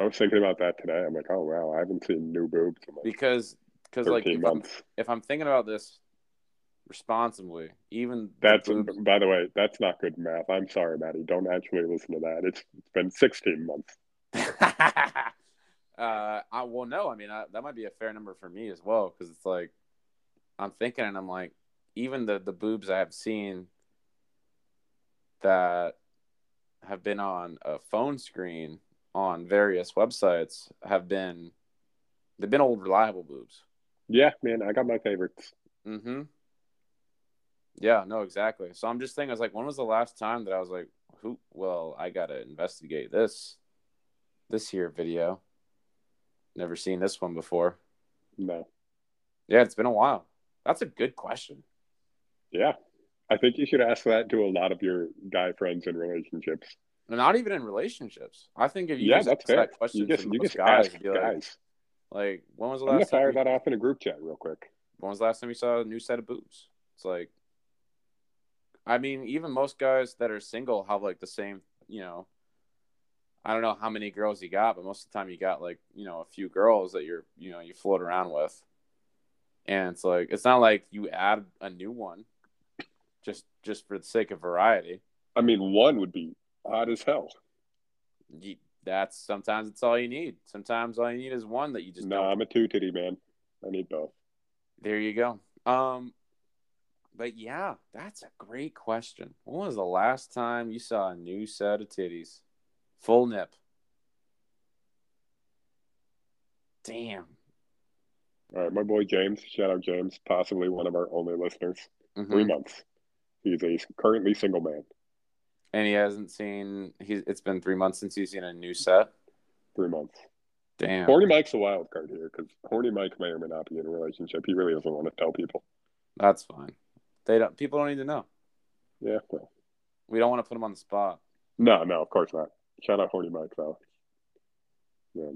I was thinking about that today. I'm like, oh wow, I haven't seen new boobs in like because because like if I'm, if I'm thinking about this responsibly, even That's by the way, that's not good math. I'm sorry, Maddie. Don't actually listen to that. It's it's been 16 months. uh, I well, no, I mean I, that might be a fair number for me as well because it's like I'm thinking and I'm like even the the boobs I have seen that have been on a phone screen on various websites have been they've been old reliable boobs. Yeah, man, I got my favorites. Mm-hmm. Yeah, no, exactly. So I'm just thinking, I was like, when was the last time that I was like, who? Well, I gotta investigate this, this here video. Never seen this one before. No. Yeah, it's been a while. That's a good question. Yeah. I think you should ask that to a lot of your guy friends in relationships. Not even in relationships. I think if you yeah, just that's ask fair. that question You just to you just guys, ask like, guys. like, when was the I'm gonna last time? fire you- that off in a group chat real quick. When was the last time you saw a new set of boobs? It's like, I mean, even most guys that are single have like the same, you know. I don't know how many girls you got, but most of the time you got like you know a few girls that you're you know you float around with, and it's like it's not like you add a new one, just just for the sake of variety. I mean, one would be odd as hell. You, that's sometimes it's all you need. Sometimes all you need is one that you just no. I'm a two titty man. I need both. There you go. Um, but yeah, that's a great question. When was the last time you saw a new set of titties, full nip? Damn. All right, my boy James. Shout out James, possibly one of our only listeners. Mhm. Three months. He's a currently single man. And he hasn't seen. He's. It's been three months since he's seen a new set. Three months. Damn. Horny Mike's a wild card here because Horny Mike may or may not be in a relationship. He really doesn't want to tell people. That's fine. They don't. People don't need to know. Yeah, well, We don't want to put them on the spot. no, no, of course not. Shout out Horny Mike though. Yeah.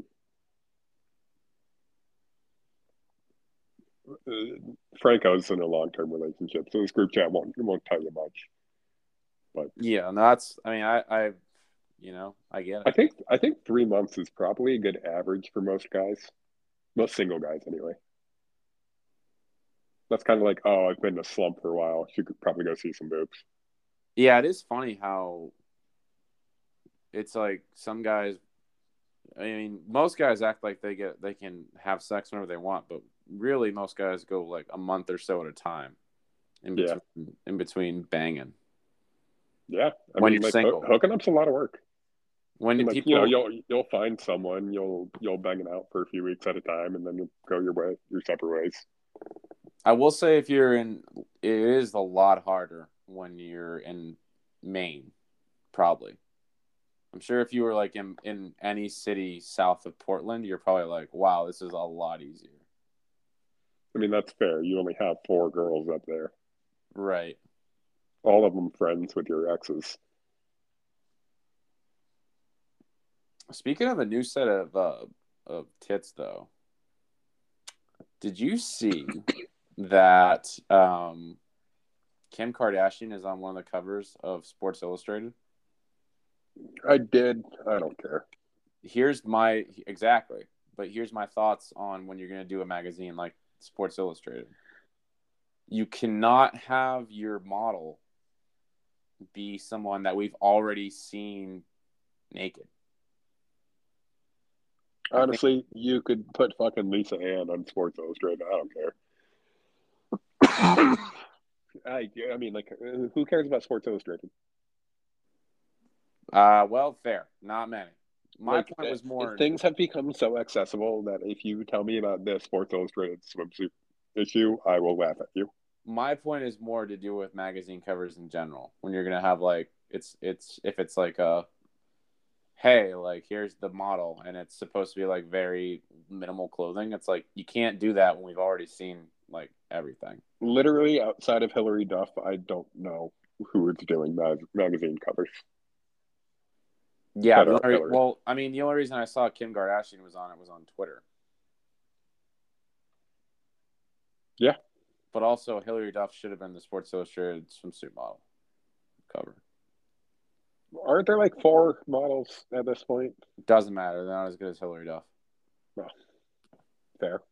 Uh, Franco's in a long-term relationship, so this group chat won't won't tell you much. But yeah. No, that's. I mean, I. I. You know, I get it. I think I think three months is probably a good average for most guys, most single guys anyway. That's kind of like, oh, I've been in a slump for a while. You could probably go see some boobs. Yeah, it is funny how. It's like some guys. I mean, most guys act like they get they can have sex whenever they want, but really, most guys go like a month or so at a time. In Yeah. between, in between banging. Yeah, I When mean, you're like, single. hoo- hooking up's a lot of work. When And, like, people, you know, you'll you'll find someone, you'll you'll bang it out for a few weeks at a time, and then you'll go your way, your separate ways. I will say if you're in, it is a lot harder when you're in Maine, probably. I'm sure if you were like in in any city south of Portland, you're probably like, wow, this is a lot easier. I mean, that's fair. You only have four girls up there, Right. all of them friends with your exes. Speaking of a new set of uh, of tits, though, did you see that um, Kim Kardashian is on one of the covers of Sports Illustrated? I did. I don't care. here's my exactly but here's my thoughts on when you're going to do a magazine like sports illustrated you cannot have your model be someone that we've already seen naked Honestly, you could put fucking Lisa Ann on Sports Illustrated. I don't care. I, I mean, like, uh, who cares about Sports Illustrated? uh well fair not many my Like, point was more Things have become so accessible that if you tell me about this Sports Illustrated swimsuit issue, I will laugh at you. my point is more to do with magazine covers in general when you're going to have like it's it's if it's like a hey like here's the model and it's supposed to be like very minimal clothing it's like you can't do that when we've already seen like everything Literally, outside of Hilary Duff, I don't know who is doing mag- magazine covers. yeah Shout only- Hilary. well i mean the only reason i saw kim kardashian was on it was on twitter Yeah. but also hilary duff should have been the sports illustrated swimsuit model cover Aren't there like four models at this point? doesn't matter they're not as good as hilary duff Well, Fair.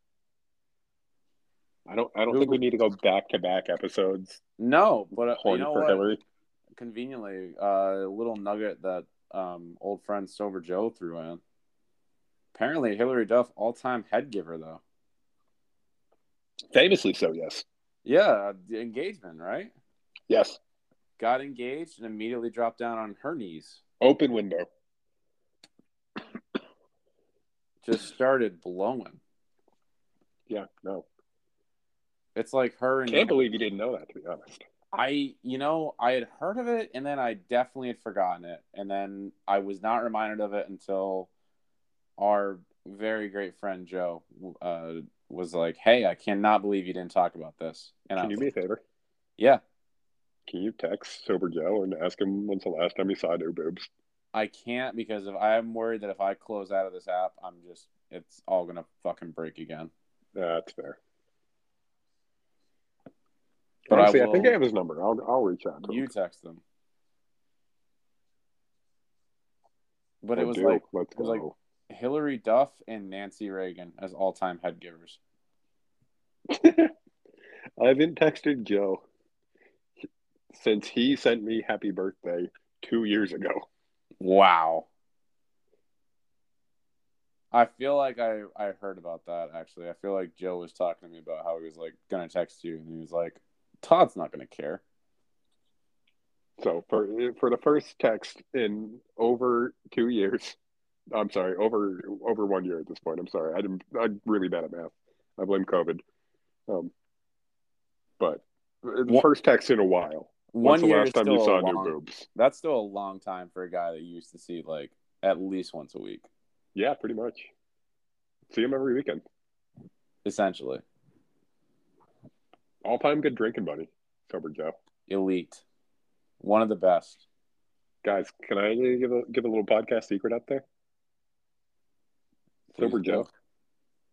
I don't. I don't think we need to go back to back episodes. no but uh, you know for what Hilary. conveniently uh, a little nugget that um, old friend Sober Joe threw in. Apparently, Hilary Duff all time head giver though. Famously so. Yes. Yeah, the engagement right. Yes. Got engaged and immediately dropped down on her knees. Open window. Just started blowing. Yeah. No. It's like her and Can't believe you didn't know that. To be honest. I, you know, I had heard of it and then I definitely had forgotten it. And then I was not reminded of it until our very great friend Joe uh, was like, Hey, I cannot believe you didn't talk about this. And I Can you do me a favor? Yeah, Can you text Sober Joe and ask him when's the last time he saw new boobs? I can't because if I'm worried that if I close out of this app, I'm just, it's all going to fucking break again. That's fair. But I Honestly, I, will- think I have his number. I'll I'll reach out to You him. text them. but I it was do. like let's it was go. like- Hilary Duff and Nancy Reagan as all-time head givers. I haven't texted Joe since he sent me happy birthday two years ago. Wow. I feel like I I heard about that actually. I feel like Joe was talking to me about how he was like gonna text you, and he was like, "Todd's not gonna care." So for for the first text in over two years, I'm sorry, over over one year at this point. I'm sorry, I didn't. I'm really bad at math. I blame COVID. Um, but the One- first text in a while. One year last time you saw long, new boobs? That's still a long time for a guy that you used to see like at least once a week, Yeah, pretty much. See him every weekend. essentially. All time good drinking buddy, sober Joe. Elite, one of the best. Guys, can I give a give a little podcast secret out there? Sober Joe,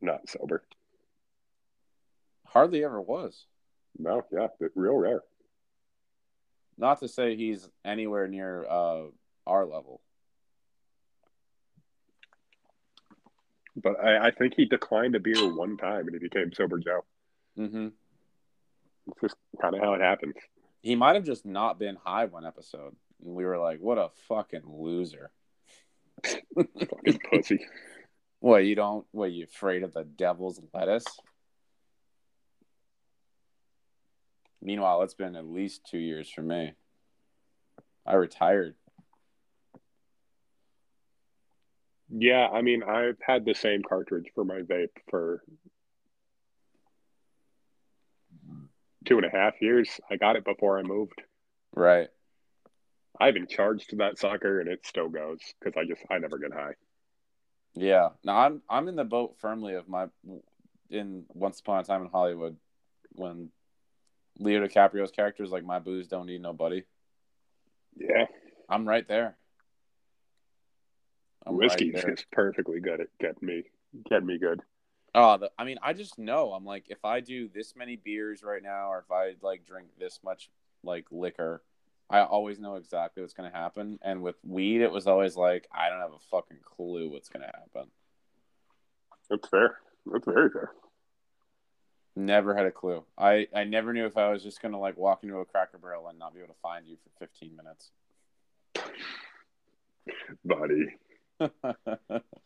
not sober. Hardly ever was. No, yeah, real rare. Not to say he's anywhere near uh, our level. But I, I think he declined a beer one time and he became sober Joe. hmm It's just kind of how it happens. He might have just not been high one episode, and we were like, "What a fucking loser." Fucking pussy. What you don't? What you afraid of the devil's lettuce? Meanwhile, it's been at least two years for me. I retired. Yeah, I mean, I've had the same cartridge for my vape for two and a half years. I got it before I moved. Right. I haven't charged that sucker and it still goes because I just, I never get high. Yeah. Now I'm I'm in the boat firmly of my in Once Upon a Time in Hollywood when Leo DiCaprio's character is like my booze don't need nobody. Yeah, I'm right there. I'm whiskey's right there. just perfectly good at getting me, getting me good. Oh, the, I mean, I just know. I'm like, if I do this many beers right now, or if I like drink this much like liquor, I always know exactly what's gonna happen. And with weed, it was always like, I don't have a fucking clue what's gonna happen. That's fair. That's very fair. Never had a clue. I I never knew if I was just gonna like walk into a Cracker Barrel and not be able to find you for 15 minutes. Buddy.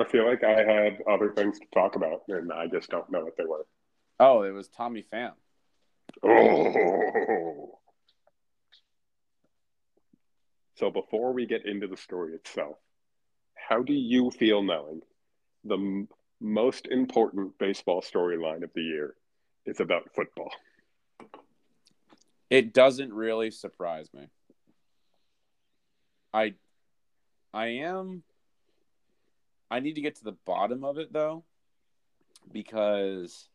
I feel like I had other things to talk about and I just don't know what they were. oh, it was Tommy Pham. Oh. So before we get into the story itself, how do you feel knowing the m- most important baseball storyline of the year is about football? It doesn't really surprise me. I I am I need to get to the bottom of it though because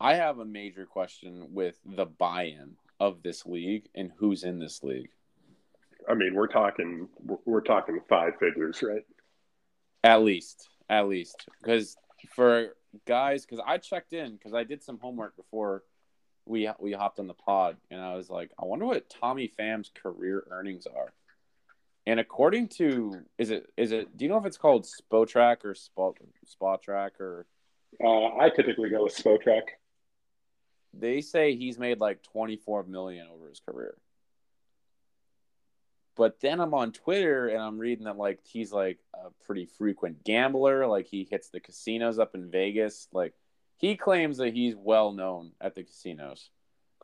I have a major question with the buy-in of this league and who's in this league. I mean, we're talking we're- we're talking five figures, right? At least, at least, because for guys, because I checked in because I did some homework before we we hopped on the pod, and I was like, I wonder what Tommy Pham's career earnings are. And according to, is it is it? Do you know if it's called Spotrac or Spot Spotrac or? Uh, I typically go with Spotrac. They say he's made like twenty four million over his career. But then I'm on Twitter and I'm reading that like he's like a pretty frequent gambler. Like he hits the casinos up in Vegas. Like he claims that he's well known at the casinos.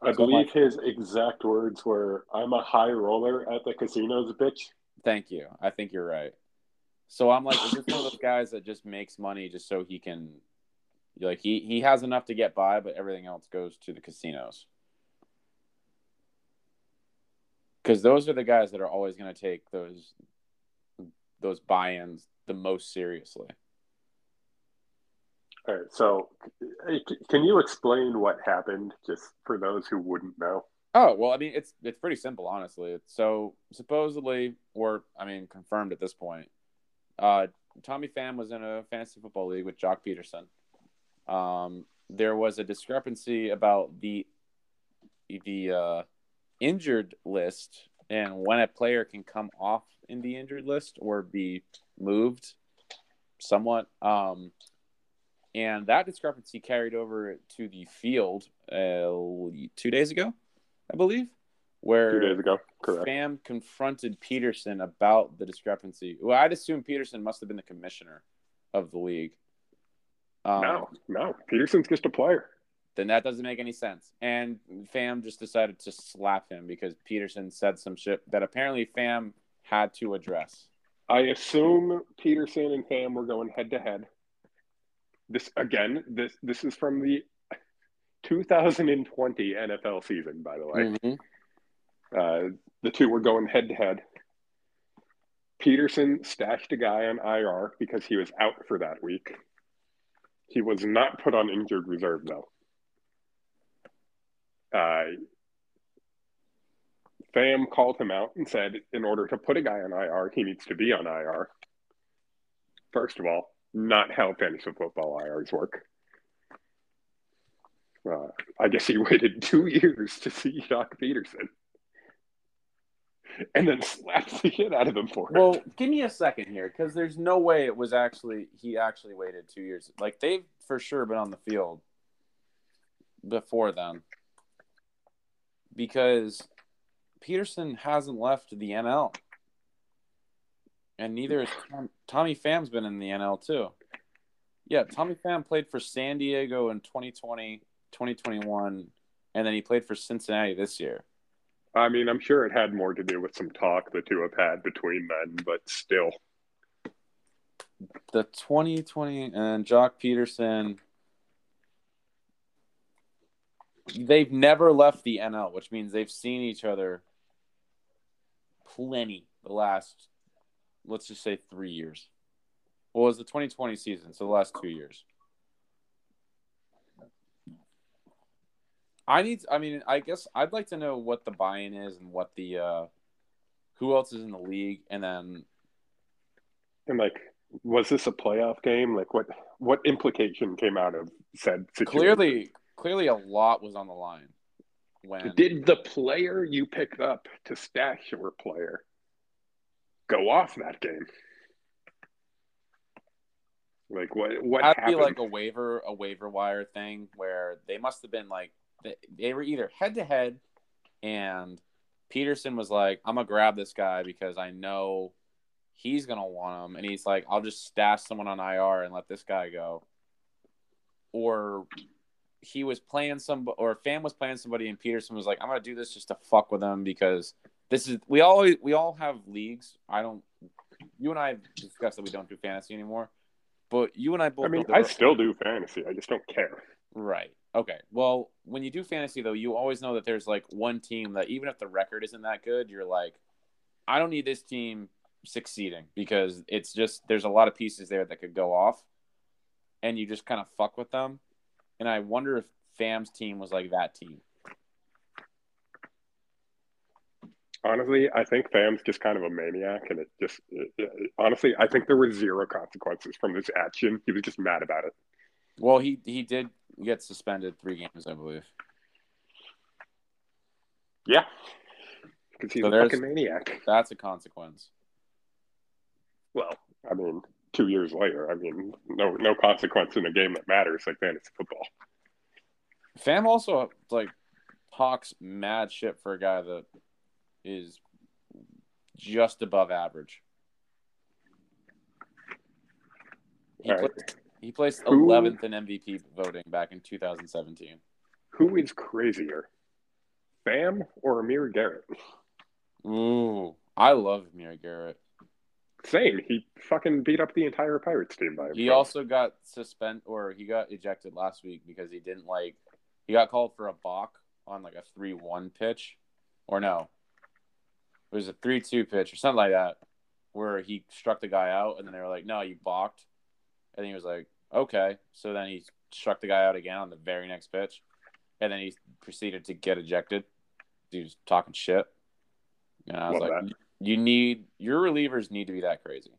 I So believe like- his exact words were, "I'm a high roller at the casinos, bitch." Thank you. I think you're right. So I'm like, is this one of those guys that just makes money just so he can, like, he he has enough to get by, but everything else goes to the casinos. Because those are the guys that are always going to take those those buy-ins the most seriously. All right, so can you explain what happened, just for those who wouldn't know? Oh well, I mean it's it's pretty simple, honestly. It's, so supposedly, or I mean confirmed at this point, uh, Tommy Pham was in a fantasy football league with Joc Pederson. Um, there was a discrepancy about the the uh, injured list and when a player can come off in the injured list or be moved somewhat. Um, and that discrepancy carried over to the field uh, two days ago, I believe, where Two days ago, correct. Pham confronted Pederson about the discrepancy. Well, I'd assume Pederson must have been the commissioner of the league. Um, no, no, Pederson's just a player. then that doesn't make any sense. And Pham just decided to slap him because Pederson said some shit that apparently Pham had to address. I assume Pederson and Pham were going head to head. This again, this this is from the 2020 NFL season, by the way. Mhm. Uh, the two were going head to head. Pederson stashed a guy on IR because he was out for that week. He was not put on injured reserve, though. Uh, Pham called him out and said, in order to put a guy on IR, he needs to be on IR. First of all, not how fantasy football IRs work. Uh, I guess he waited two years to see Joc Pederson and then slapped the shit out of him for it. Well, give me a second here because there's no way it was actually he actually waited two years. Like they've for sure been on the field before then because Pederson hasn't left the NL, and neither has Tom, Tommy Pham's been in the NL too. Yeah, Tommy Pham played for San Diego in 2020, 2021, and then he played for Cincinnati this year. I mean, I'm sure it had more to do with some talk the two have had between men, but still. the 2020 and Joc Pederson. They've never left the NL, which means they've seen each other plenty the last, let's just say, three years. Well, it was the 2020 season, so the last two years. I need. I mean, I guess I'd like to know what the buy-in is and what the uh, who else is in the league, and then And like, was this a playoff game? Like, what what implication came out of said situation? clearly, clearly a lot was on the line. When Did the player you picked up to stash your player go off that game? Like what? What that'd happened? be like a waiver, a waiver wire thing where they must have been like they, were either head to head, and Pederson was like, "I'm gonna grab this guy because I know he's gonna want him," and he's like, "I'll just stash someone on IR and let this guy go," or he was playing some or Pham was playing somebody and Pederson was like, I'm gonna do this just to fuck with them because this is we all we all have leagues. I don't you and I have discussed that we don't do fantasy anymore. But you and I both I mean, I still do fantasy. I just don't care. Right. Okay. Well, when you do fantasy though, you always know that there's like one team that even if the record isn't that good, you're like, I don't need this team succeeding because it's just there's a lot of pieces there that could go off, and you just kind of fuck with them. And I wonder if Pham's team was like that team. Honestly, I think Pham's just kind of a maniac, and it just it, it- honestly, I think there were zero consequences from this action. He was just mad about it. Well, he he did get suspended three games, I believe. Yeah, because he's So a fucking maniac. That's a consequence. Well, I mean, two years later, I mean, no no consequence in a game that matters like fantasy football. Pham also like talks mad shit for a guy that is just above average. He, All right. placed, he placed Who- 11th in MVP voting back in 2017. Who is crazier, Pham or Amir Garrett? Ooh, I love Amir Garrett. Same. He fucking beat up the entire Pirates team by. He also got suspended, or he got ejected last week because he didn't like he got called for a balk on like a three one pitch. Or no. It was a three two pitch or something like that. Where he struck the guy out and then they were like, No, you balked. And he was like, Okay. So then he struck the guy out again on the very next pitch. And then he proceeded to get ejected. He was talking shit. And I was Love like, that. you need your relievers need to be that crazy.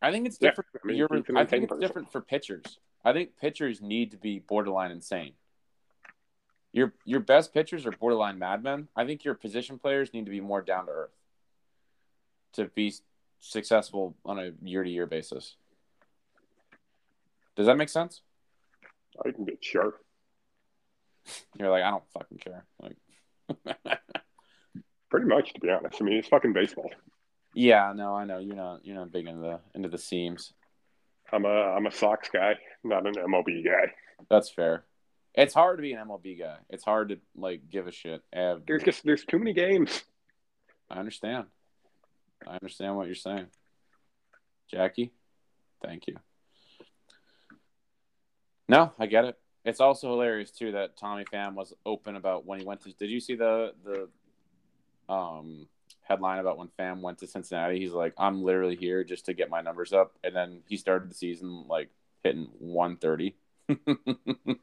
I think it's Yeah, different. I mean, your, I think it's person. different for pitchers. I think pitchers need to be borderline insane. Your your best pitchers are borderline madmen. I think your position players need to be more down to earth to be successful on a year to year basis. Does that make sense? Oh, I can get sure. You're like, I don't fucking care. Like, Pretty much, to be honest. I mean, it's fucking baseball. yeah, no, I know you're not you're not big into the into the seams. I'm a I'm a Sox guy, not an MLB guy. That's fair. It's hard to be an MLB guy. It's hard to like give a shit. Ev- There's just there's too many games. I understand. I understand what you're saying. Jackie, thank you. No, I get it. It's also hilarious too that Tommy Pham was open about when he went to. Did you see the the um headline about when Pham went to Cincinnati? He's like, I'm literally here just to get my numbers up, and then he started the season like hitting 130.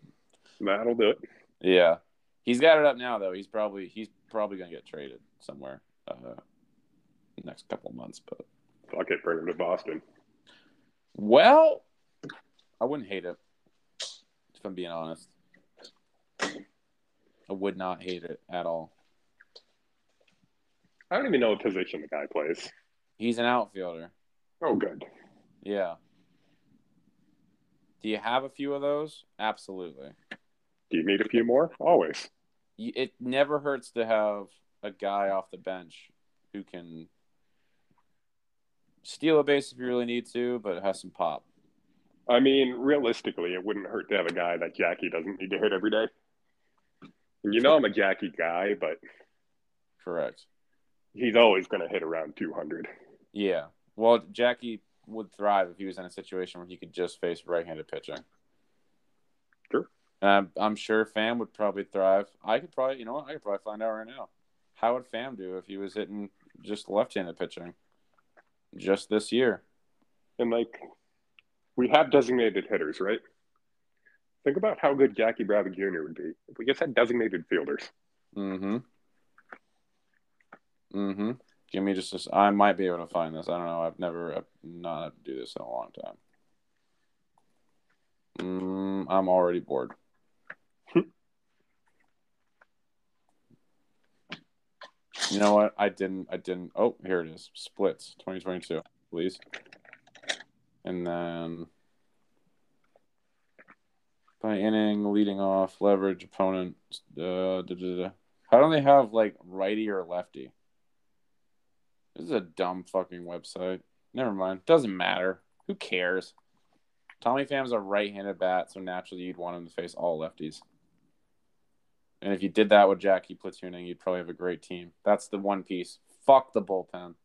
That'll do it. yeah, he's got it up now though. He's probably he's probably gonna get traded somewhere uh, next couple of months, but. Fuck it, bring him to Boston. Well, I wouldn't hate it if I'm being honest. I would not hate it at all. I don't even know what position the guy plays. He's an outfielder. Oh, good. Yeah. Do you have a few of those? Absolutely. Do you need a few more? Always. It never hurts to have a guy off the bench who can steal a base if you really need to, but has some pop. I mean, realistically, it wouldn't hurt to have a guy that Jackie doesn't need to hit every day. And you know I'm a Jackie guy, but Correct. he's always going to hit around 200. Yeah. Well, Jackie would thrive if he was in a situation where he could just face right-handed pitching. Sure. I'm, I'm sure Pham would probably thrive. I could probably, you know what? I could probably find out right now. How would Pham do if he was hitting just left-handed pitching just this year? And like, we have designated hitters, right? Think about how good Jackie Bradley Jr. would be if we just had designated fielders. Mm-hmm. Mm-hmm. Give me just this. I might be able to find this. I don't know. I've never, I've not had to do this in a long time. Mm, I'm already bored. you know what? I didn't. I didn't. Oh, here it is. Splits 2022, please. And then by inning, leading off, leverage, opponent. Uh. How don't they have like righty or lefty? This is a dumb fucking website. Never mind. Doesn't matter. Who cares? Tommy Pham's a right-handed bat, so naturally you'd want him to face all lefties. And if you did that with Jackie platooning, you'd probably have a great team. That's the one piece. Fuck the bullpen.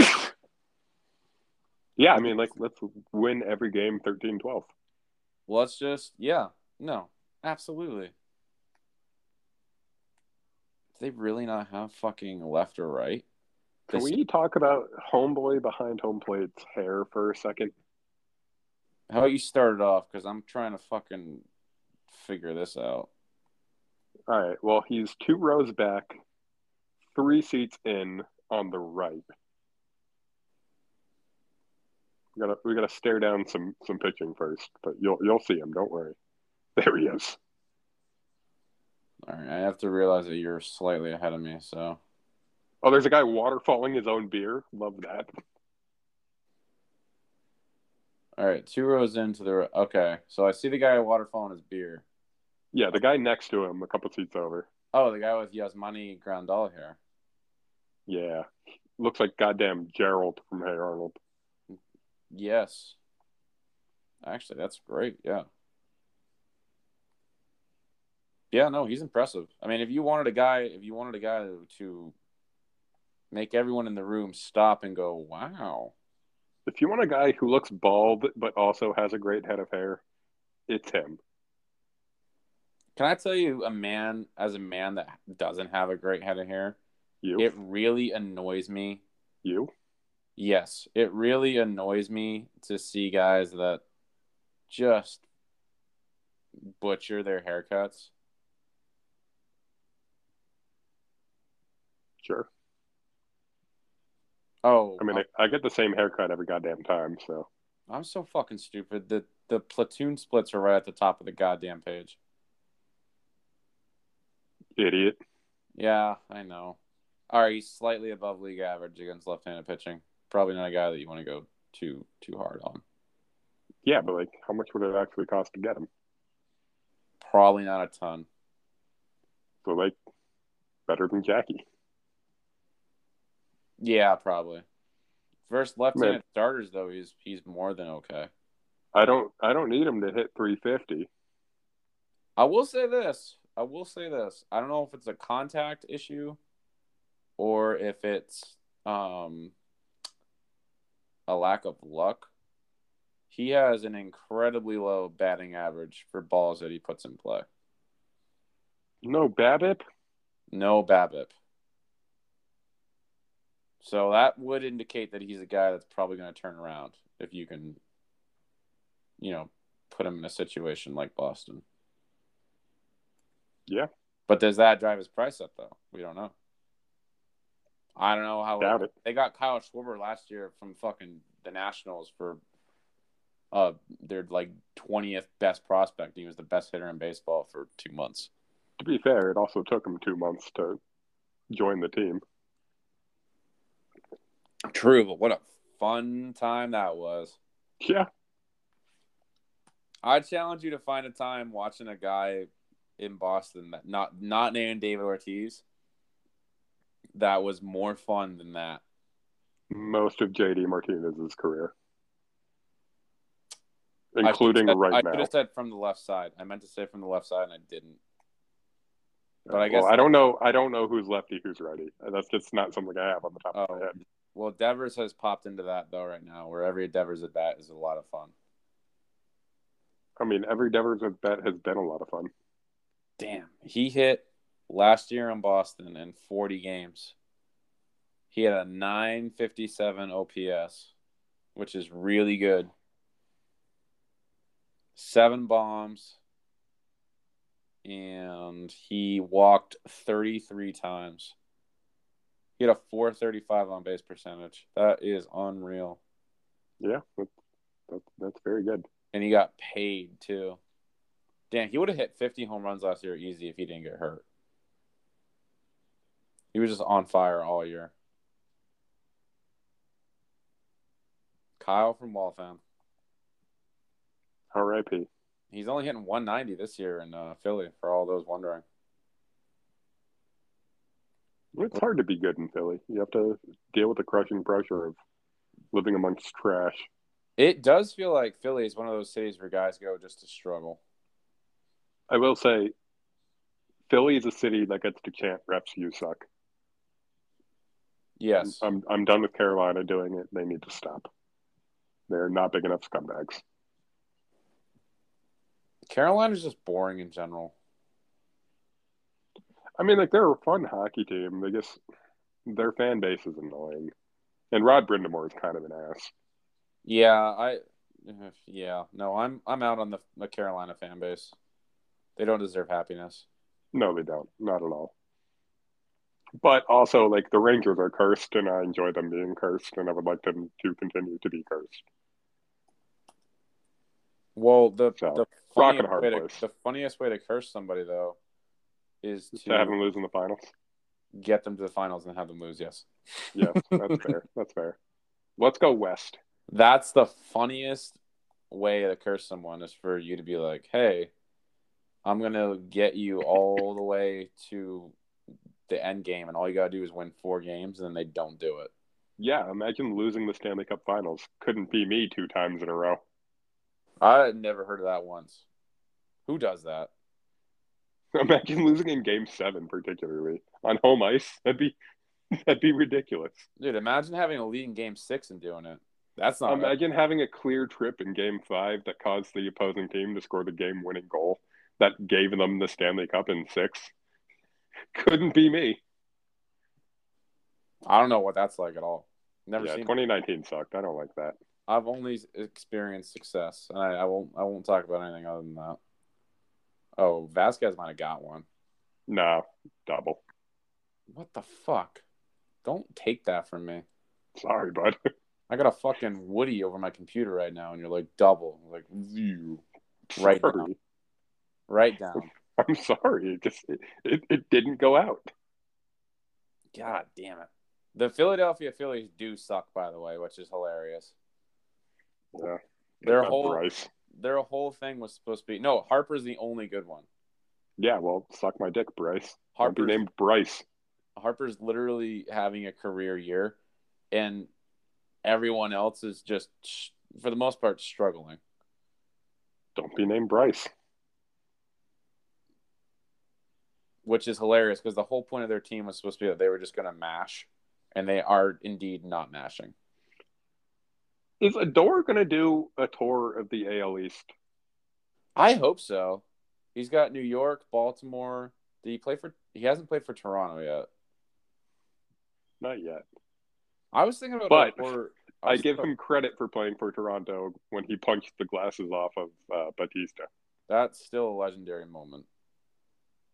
Yeah, I mean, like, let's win every game 13 12. Let's just yeah, no, absolutely. Do they really not have fucking left or right? Can This- we talk about homeboy behind home plate's hair for a second? How about you start it off? Because I'm trying to fucking figure this out. All right. Well, he's two rows back, three seats in on the right. We gotta we gotta stare down some some pitching first, but you'll you'll see him. Don't worry. There he is. All right, I have to realize that you're slightly ahead of me. So Oh, there's a guy waterfalling his own beer. Love that. all right, two rows into the okay. So I see the guy waterfalling his beer. Yeah, the guy next to him, a couple seats over. Oh, the guy with Yasmani Grandal here. Yeah, looks like goddamn Gerald from Hey Arnold. Yes. Actually, that's great. Yeah. Yeah, no, he's impressive. I mean, if you wanted a guy, if you wanted a guy to, make everyone in the room stop and go, "Wow." If you want a guy who looks bald but also has a great head of hair, it's him. Can I tell you a man as a man that doesn't have a great head of hair? You, It really annoys me. you. Yes, it really annoys me to see guys that just butcher their haircuts. Sure. Oh, I mean, uh, I, I get the same haircut every goddamn time. So I'm so fucking stupid. The the platoon splits are right at the top of the goddamn page. Idiot. Yeah, I know. All right, he's slightly above league average against left-handed pitching. Probably not a guy that you want to go too too hard on. Yeah, but like, how much would it actually cost to get him? Probably not a ton. So like, better than Jackie. Yeah, probably. First left-handed Man. starters though, he's he's more than okay. I don't. I don't need him to hit 350. I will say this. I will say this. I don't know if it's a contact issue or if it's um a lack of luck. He has an incredibly low batting average for balls that he puts in play. No BABIP. No BABIP. So that would indicate that he's a guy that's probably going to turn around if you can, you know, put him in a situation like Boston. Yeah. But does that drive his price up though? We don't know. I don't know how Doubt it. they got Kyle Schwarber last year from fucking the Nationals for uh their like twentieth best prospect. He was the best hitter in baseball for two months. To be fair, it also took him two months to join the team. True, but what a fun time that was. Yeah. I challenge you to find a time watching a guy in Boston that not not named David Ortiz that was more fun than that. Most of JD Martinez's career, I including said- right I now. could have said from the left side. I meant to say from the left side and I didn't. but I well, guess- I don't know. I don't know who's lefty, who's righty. That's just not something I have on the top of Oh. my head. Well, Devers has popped into that though right now, where every Devers at bat is a lot of fun. I mean, every Devers at bet has been a lot of fun. Damn, he hit last year in Boston in 40 games. He had a 957 OPS, which is really good. Seven bombs, and he walked 33 times. He had a 435 on base percentage. That is unreal. Yeah, that's, that's, that's very good. And he got paid too. Damn, he would have hit 50 home runs last year easy if he didn't get hurt. He was just on fire all year. Kyle from Waltham. R.I.P. He's only hitting 190 this year in uh, Philly, for all those wondering. It's hard to be good in Philly. You have to deal with the crushing pressure of living amongst trash. It does feel like Philly is one of those cities where guys go just to struggle. I will say, Philly is a city that gets to chant "Reps, you suck." Yes. I'm I'm done with Carolina doing it. They need to stop. They're not big enough scumbags. Carolina's just boring in general. I mean, like they're a fun hockey team. They just their fan base is annoying, and Rod Brind'Amour is kind of an ass. Yeah, I yeah, no, I'm I'm out on the, the Carolina fan base. They don't deserve happiness. No, they don't. Not at all. But also, like the Rangers are cursed, and I enjoy them being cursed, and I would like them to continue to be cursed. Well, the So, the funniest, way to, place. the funniest way to curse somebody though is To have them lose in the finals. get them to the finals and have them lose. Yes, Yes, that's fair. That's fair. Let's go west. that's the funniest way to curse someone is for you to be like, "Hey, I'm gonna get you all the way to the end game, and all you gotta do is win four games," and then they don't do it. Yeah, imagine losing the Stanley Cup Finals. Couldn't be me two times in a row. I had never heard of that once. Who does that? Imagine losing in Game Seven, particularly on home ice. That'd be that'd be ridiculous. Dude, imagine having a lead in game six and doing it. That's not Imagine having a clear trip in Game Five that caused the opposing team to score the game-winning goal that gave them the Stanley Cup in six. Couldn't be me. I don't know what that's like at all. Never yeah, seen. 2019 sucked. I don't like that. I've only experienced success, and I, I won't. I won't talk about anything other than that. Oh, Vasquez might have got one. No, double. What the fuck? Don't take that from me. Sorry, bud. I got a fucking Woody over my computer right now, and you're like double. Like view. Right Sorry. now. Right down. I'm sorry. It just it, it, it didn't go out. God damn it. The Philadelphia Phillies do suck, by the way, which is hilarious. Yeah. Their whole Bryce. their whole thing was supposed to be no. Harper's the only good one. Yeah, well, suck my dick, Bryce. Harper's named Bryce. Harper's literally having a career year, and everyone else is just, for the most part, struggling. Don't be named Bryce. Which is hilarious because the whole point of their team was supposed to be that they were just going to mash, and they are indeed not mashing. Is Odor going to do a tour of the AL East? I hope so. He's got New York, Baltimore. Did he play for? He hasn't played for Toronto yet. Not yet. I was thinking about But or I give him credit for playing for Toronto when he punched the glasses off of uh, Bautista. That's still a legendary moment.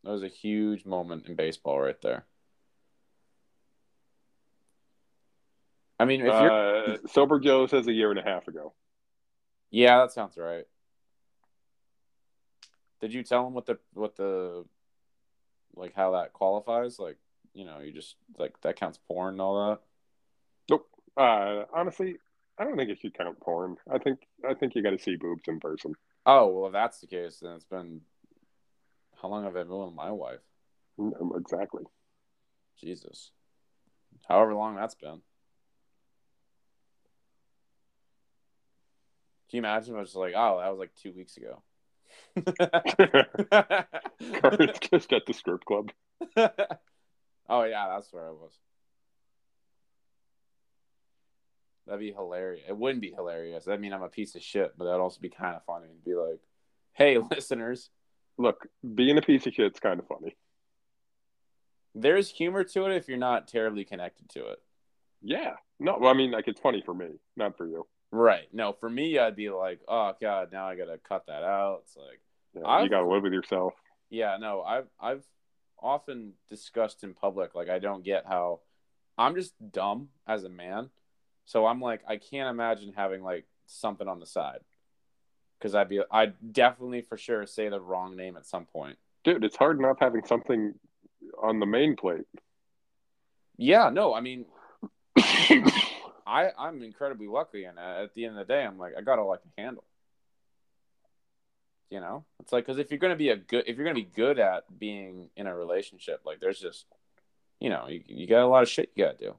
That was a huge moment in baseball right there. I mean, if you're Uh, Sober Joe says a year and a half ago. Yeah, that sounds right. Did you tell him what the what the like how that qualifies? Like, you know, you just like that counts porn and all that. Nope. Uh, honestly, I don't think it should count porn. I think I think you got to see boobs in person. Oh well, if that's the case, then it's been how long have I been with my wife? Mm, Exactly. Jesus, however long that's been. Can you imagine? I was like, oh, that was like two weeks ago. Just at the strip club. oh yeah, that's where I was. That'd be hilarious. It wouldn't be hilarious. I mean, I'm a piece of shit, but that'd also be kind of funny to be like, "Hey, listeners, Look, being a piece of shit's kind of funny. there's humor to it if you're not terribly connected to it." Yeah. No, well, I mean, like it's funny for me, not for you. Right. No, for me, I'd be like, "Oh God, now I gotta cut that out." It's like, You, you got to live with yourself. yeah, no, I've I've often discussed in public like I don't get how I'm just dumb as a man. So I'm like I can't imagine having like something on the side. Cuz I'd be I'd definitely for sure say the wrong name at some point. Dude, it's hard enough having something on the main plate. Yeah, no, I mean I I'm incredibly lucky and uh, at the end of the day I'm like I got to like a handle. You know? It's like cuz if you're going to be a good if you're to be good at being in a relationship, like there's just you know, you, you got a lot of shit you got to do.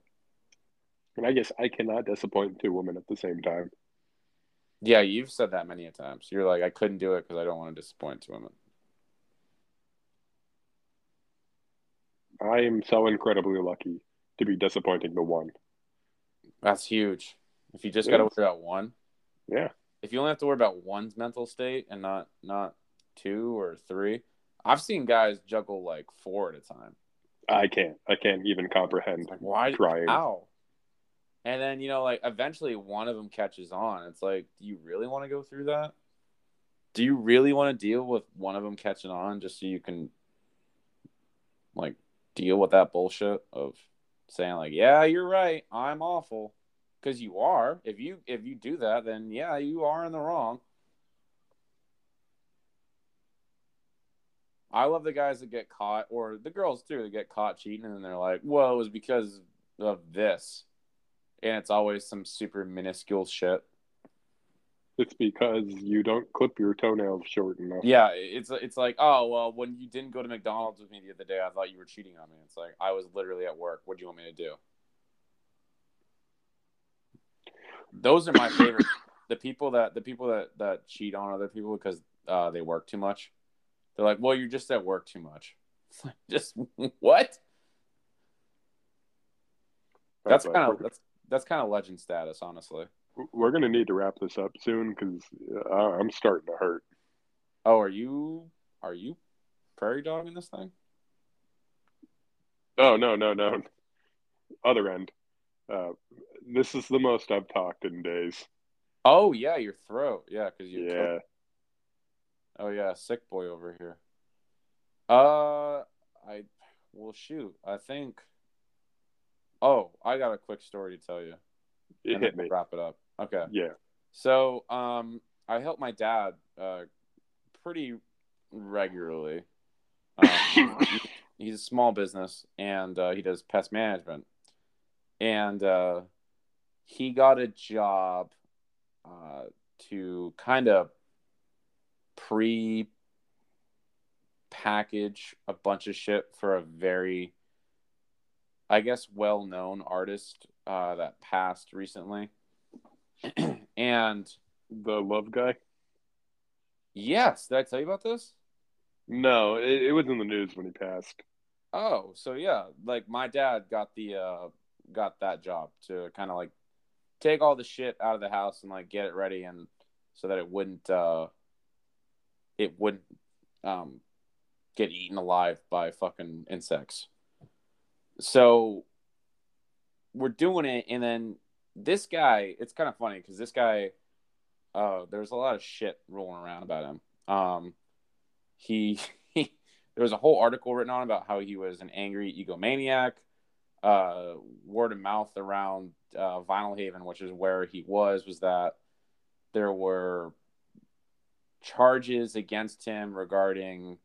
and I guess I cannot disappoint two women at the same time. Yeah, you've said that many a times. You're like, I couldn't do it because I don't want to disappoint two women. I am so incredibly lucky to be disappointing the one. That's huge. If you just got to worry about one, Yeah. if you only have to worry about one's mental state and not not two or three, I've seen guys juggle like four at a time. I can't. I can't even comprehend like, why? trying. How? And then you know, like eventually one of them catches on. It's like, do you really want to go through that? Do you really want to deal with one of them catching on just so you can like deal with that bullshit of saying like, yeah, you're right, I'm awful, because you are. If you if you do that, then yeah, you are in the wrong. I love the guys that get caught, or the girls too, that get caught cheating, and they're like, "Well, it was because of this," and it's always some super minuscule shit. It's because you don't clip your toenails short enough. Yeah, it's it's like, oh well, when you didn't go to McDonald's with me the other day, I thought you were cheating on me. It's like I was literally at work. What do you want me to do? Those are my favorite. the people that the people that that cheat on other people because uh, they work too much. They're like, well, you're just at work too much. Just what? That's like- kind of that's that's kind of legend status, honestly. We're gonna need to wrap this up soon because uh, I'm starting to hurt. Oh, are you are you prairie dogging this thing? Oh no no no. Other end. Uh, this is the most I've talked in days. Oh yeah, your throat. Yeah, because you. Yeah. Oh yeah, sick boy over here. Uh, I well shoot. I think. Oh, I got a quick story to tell you. It and hit we'll me. Wrap it up. Okay. Yeah. So, um, I help my dad uh, pretty regularly, Um, he's a small business and uh, he does pest management. And uh, he got a job uh, to kind of pre package a bunch of shit for a very, I guess, well known artist uh, that passed recently. and The love guy? yes, did I tell you about this? No, it, it was in the news when he passed. Oh, so yeah, like my dad got the uh got that job to kind of like take all the shit out of the house and like get it ready and so that it wouldn't uh it wouldn't um get eaten alive by fucking insects. So we're doing it and then this guy, it's kind of funny cuz this guy uh there's a lot of shit rolling around about him. Um he, he there was a whole article written on about how he was an angry egomaniac. Uh, word of mouth around uh, Vinalhaven, which is where he was, was that there were charges against him regarding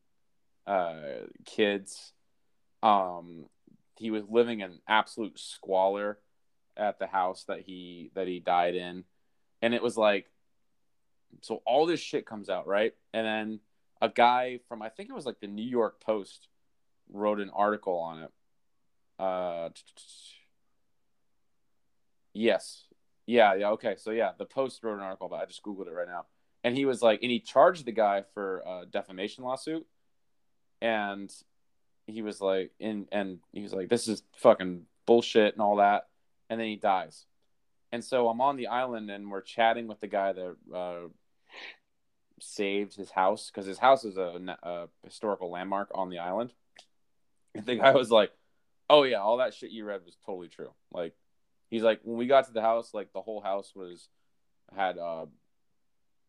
uh, kids. Um, he was living in absolute squalor at the house that he that he died in, and it was like, so all this shit comes out right, and then a guy from I think it was like the New York Post wrote an article on it. Uh, yes, yeah, yeah, okay. So yeah, the Post wrote an article about. I just googled it right now, and he was like, and he charged the guy for a defamation lawsuit, and he was like, in and he was like, this is fucking bullshit and all that, and then he dies, and so I'm on the island and we're chatting with the guy that. Uh, saved his house because his house is a, a, historical landmark on the island. And the guy was like, "Oh yeah, all that shit you read was totally true." Like, he's like, when we got to the house, like the whole house was had uh,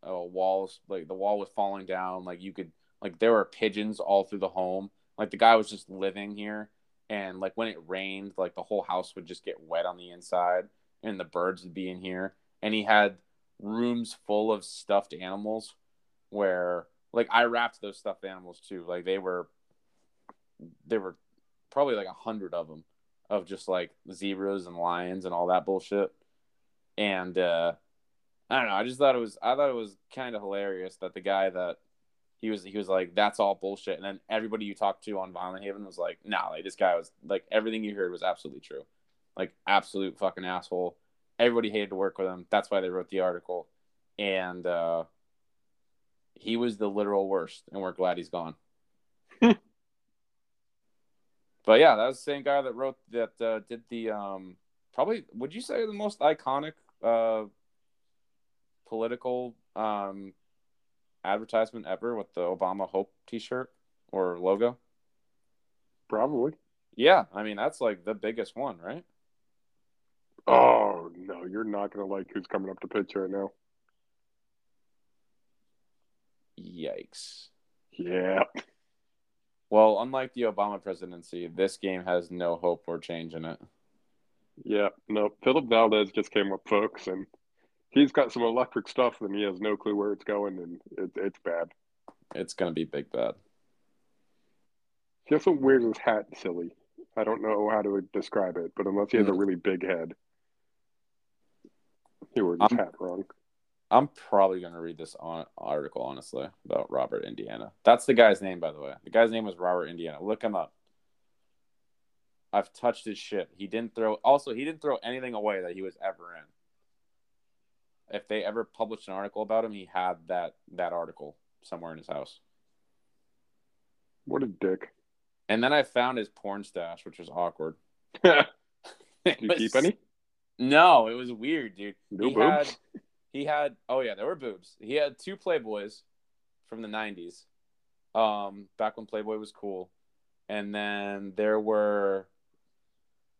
uh walls, like the wall was falling down. Like you could, like there were pigeons all through the home. Like the guy was just living here, and like when it rained, like the whole house would just get wet on the inside, and the birds would be in here. And he had rooms full of stuffed animals where like I wrapped those stuffed animals too. Like they were, there were probably like a hundred of them, of just like zebras and lions and all that bullshit. And uh, I don't know. I just thought it was. I thought it was kind of hilarious that the guy that he was he was like that's all bullshit, and then everybody you talked to on Vinalhaven was like, nah, like this guy was like everything you heard was absolutely true, like absolute fucking asshole. Everybody hated to work with him. That's why they wrote the article, and. uh he was the literal worst, and we're glad he's gone. but yeah, that was the same guy that wrote that uh, did the um, probably would you say the most iconic uh, political um, advertisement ever with the Obama Hope T-shirt or logo? Probably. Yeah, I mean that's like the biggest one, right? Oh no, you're not gonna like who's coming up to pitch right now. Yikes. Yeah. Well, unlike the Obama presidency, this game has no hope or change in it. Yeah. No, Phillips Valdez just came up, folks, and he's got some electric stuff, and he has no clue where it's going, and it, it's bad. It's gonna be big bad. He also wears his hat silly. I don't know how to describe it, but unless he has a hmm. really big head, he wears his I'm- hat wrong. I'm probably gonna read this on article honestly about Robert Indiana. That's the guy's name, by the way. The guy's name was Robert Indiana. Look him up. I've touched his shit. He didn't throw. Also, he didn't throw anything away that he was ever in. If they ever published an article about him, he had that that article somewhere in his house. What a dick. And then I found his porn stash, which was awkward. Did you was- keep any? No, it was weird, dude. No he boobs? had he had oh yeah, there were boobs. He had two Playboys from the '90s, um, back when Playboy was cool, and then there were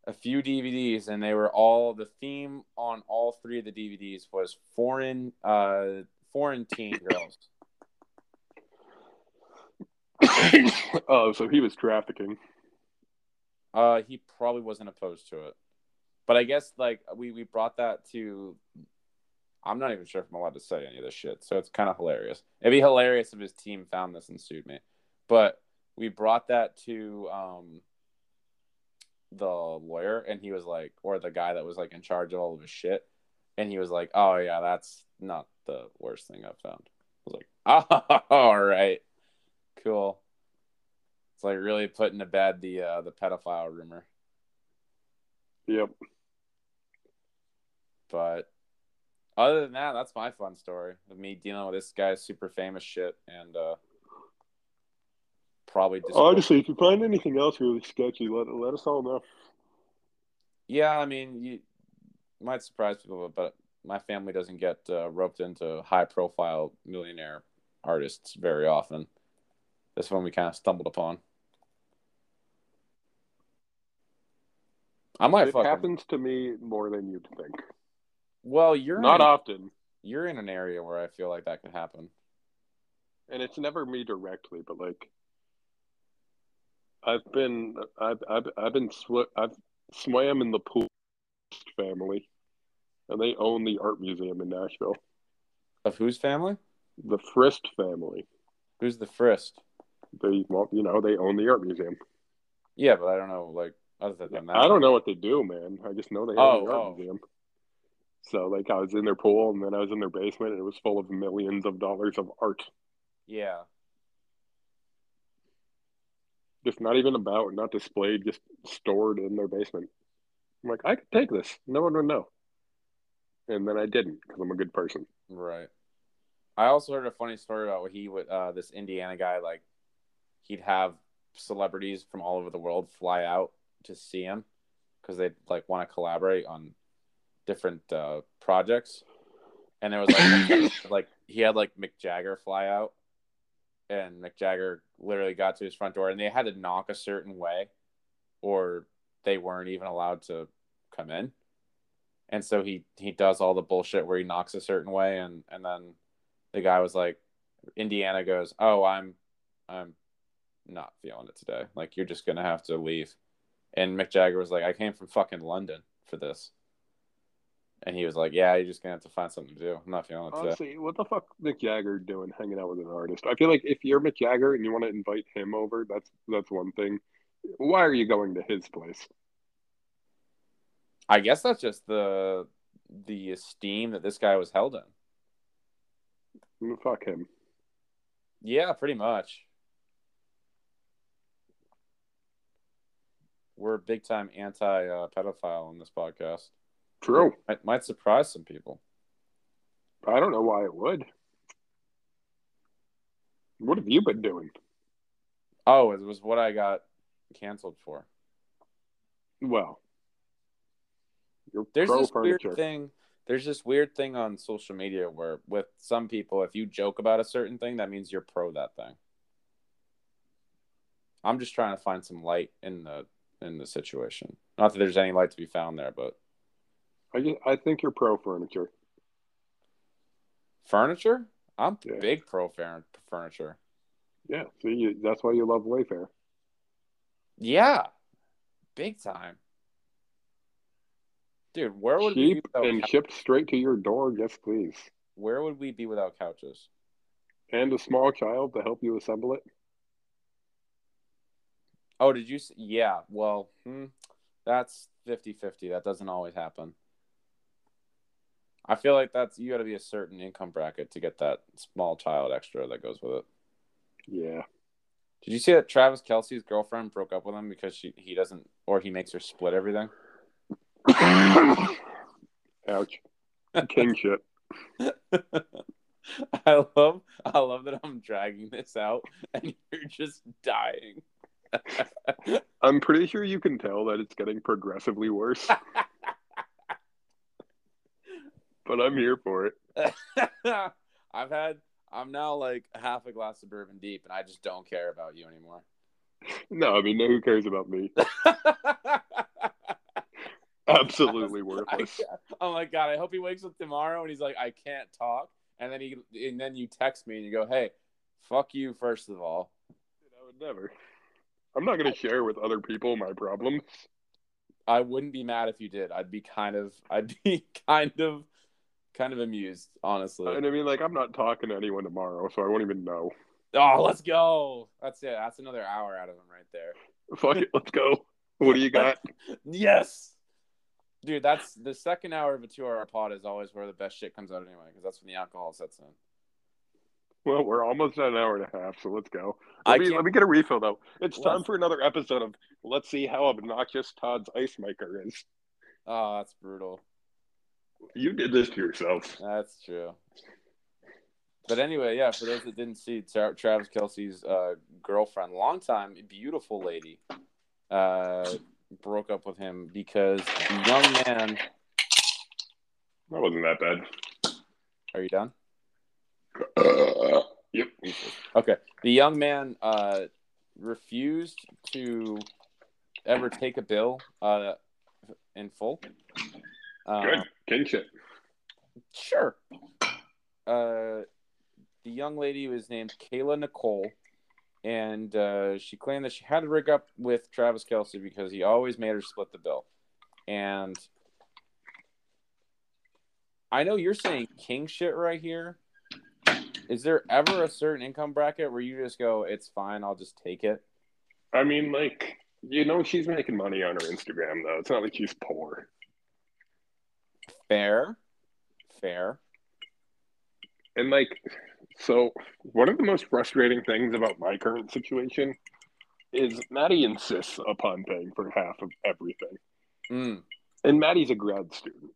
a few DVDs, and they were all the theme on all three of the DVDs was foreign, uh, foreign teen girls. oh, so he was trafficking. Uh, he probably wasn't opposed to it, but I guess like we we brought that to. I'm not even sure if I'm allowed to say any of this shit, so it's kind of hilarious. It'd be hilarious if his team found this and sued me, but we brought that to um the lawyer and he was like or the guy that was like in charge of all of his shit and he was like oh yeah that's not the worst thing i've found. I was like oh all right. Cool. It's like really putting to bed the uh the pedophile rumor. Yep. but other than that that's my fun story of me dealing with this guy's super famous shit and uh probably just Honestly, if you find anything else really sketchy, let let us all know. Yeah, I mean, you might surprise people, but my family doesn't get uh, roped into high-profile millionaire artists very often. This one we kind of stumbled upon. I might It happens to me more than you'd think. Well, you're Not in, often, you're in an area where I feel like that could happen. and it's never me directly, but like I've been I've I've, I've been sw- I've swam in the pool family, and they own the art museum in Nashville. Of whose family? The Frist family. Who's the Frist? They well, you know, they own the art museum. Yeah, but I don't know. Like other than that, I don't know what they do, man. I just know they own Oh, the art oh. museum. So like I was in their pool and then I was in their basement and it was full of millions of dollars of art. Yeah, Just not even about, not displayed, just stored in their basement. I'm like, I could take this. No one would know. And then I didn't because I'm a good person. Right. I also heard a funny story about what he would uh this Indiana guy like he'd have celebrities from all over the world fly out to see him because they like want to collaborate on different uh projects. And there was like like he had like Mick Jagger fly out and Mick Jagger literally got to his front door and they had to knock a certain way or they weren't even allowed to come in. And so he he does all the bullshit where he knocks a certain way and and then the guy was like Indiana goes, "Oh, I'm I'm not feeling it today. Like you're just going to have to leave." And Mick Jagger was like, "I came from fucking London for this." And he was like, "Yeah, you're just to have to find something to do. I'm not feeling it today." Honestly, what the fuck Mick Jagger doing hanging out with an artist? I feel like if you're Mick Jagger and you want to invite him over, that's that's one thing. Why are you going to his place? I guess that's just the the esteem that this guy was held in. Mm, Fuck him. Yeah, pretty much. We're big time anti uh, pedophile on this podcast. True. Might, might surprise some people. I don't know why it would. What have you been doing? Oh, it was what I got canceled for. Well, There's this furniture. weird thing. There's this weird thing on social media where, with some people, if you joke about a certain thing, that means you're pro that thing. I'm just trying to find some light in the in the situation. Not that there's any light to be found there, but I just, I think you're pro furniture. furniture. I'm Yeah. big pro fur- furniture. Yeah, see, you, that's why you love Wayfair. Yeah, big time, dude. Where would we be Cheap without and cou- shipped straight to your door. Yes, please. where would we be without couches? And a small child to help you assemble it. Oh, did you? Yeah. Well, hmm, that's 50-50. That doesn't always happen. I feel like that's you got to be a certain income bracket to get that small child extra that goes with it. Yeah. Did you see that Travis Kelce's girlfriend broke up with him because she he doesn't or he makes her split everything? Ouch. King shit. I love I love that I'm dragging this out and you're just dying. I'm pretty sure you can tell that it's getting progressively worse, but I'm here for it. I've had I'm now like half a glass of bourbon deep and I just don't care about you anymore. No, I mean, no who cares about me? Absolutely I, worthless. oh my god! I hope he wakes up tomorrow and he's like, I can't talk, and then he and then you text me and you go, Hey, fuck you first of all. I would never. I'm not going to share with other people my problems. I wouldn't be mad if you did. I'd be kind of, I'd be kind of, kind of amused, honestly. And I mean, like, I'm not talking to anyone tomorrow, so I won't even know. Oh, let's go. That's it. That's another hour out of him right there. Fuck it, let's go. What do you got? Yes. Dude, that's the second hour of a two hour pod is always where the best shit comes out anyway, because that's when the alcohol sets in. Well, we're almost at an hour and a half, so let's go. I Let me, can't- let me get a refill though. It's time for another episode of Let's see how obnoxious Todd's ice maker is. Oh, that's brutal. You did this to yourself. That's true. But anyway, yeah, for those that didn't see, Tra- Travis Kelce's uh, girlfriend, longtime beautiful lady, uh, broke up with him because the young man. That wasn't that bad. Are you done? Uh, yep. Okay. The young man uh, refused to ever take a bill uh, in full. Uh, Good. Kinship. Sure. Uh, the young lady was named Kayla Nicole, and uh, she claimed that she had to rig up with Travis Kelce because he always made her split the bill. And I know you're saying king shit right here. Is there ever a certain income bracket where you just go, it's fine, I'll just take it? I mean, like, you know, she's making money on her Instagram though. It's not like she's poor. Fair. Fair. And like, so one of the most frustrating things about my current situation is Maddie insists upon paying for half of everything. Mm. And Maddie's a grad student.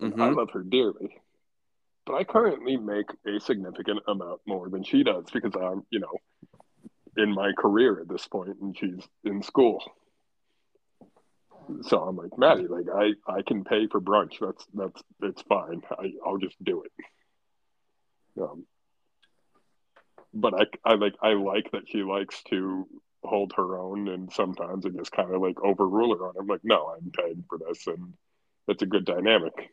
And I love her dearly. But I currently make a significant amount more than she does because I'm, you know, in my career at this point and she's in school. So I'm like, Maddie, like I, I can pay for brunch. That's that's it's fine. I, I'll just do it. Um, but I, I like I like that she likes to hold her own and sometimes I just kind of like overrule her on it. I'm like, no, I'm paying for this and it's a good dynamic.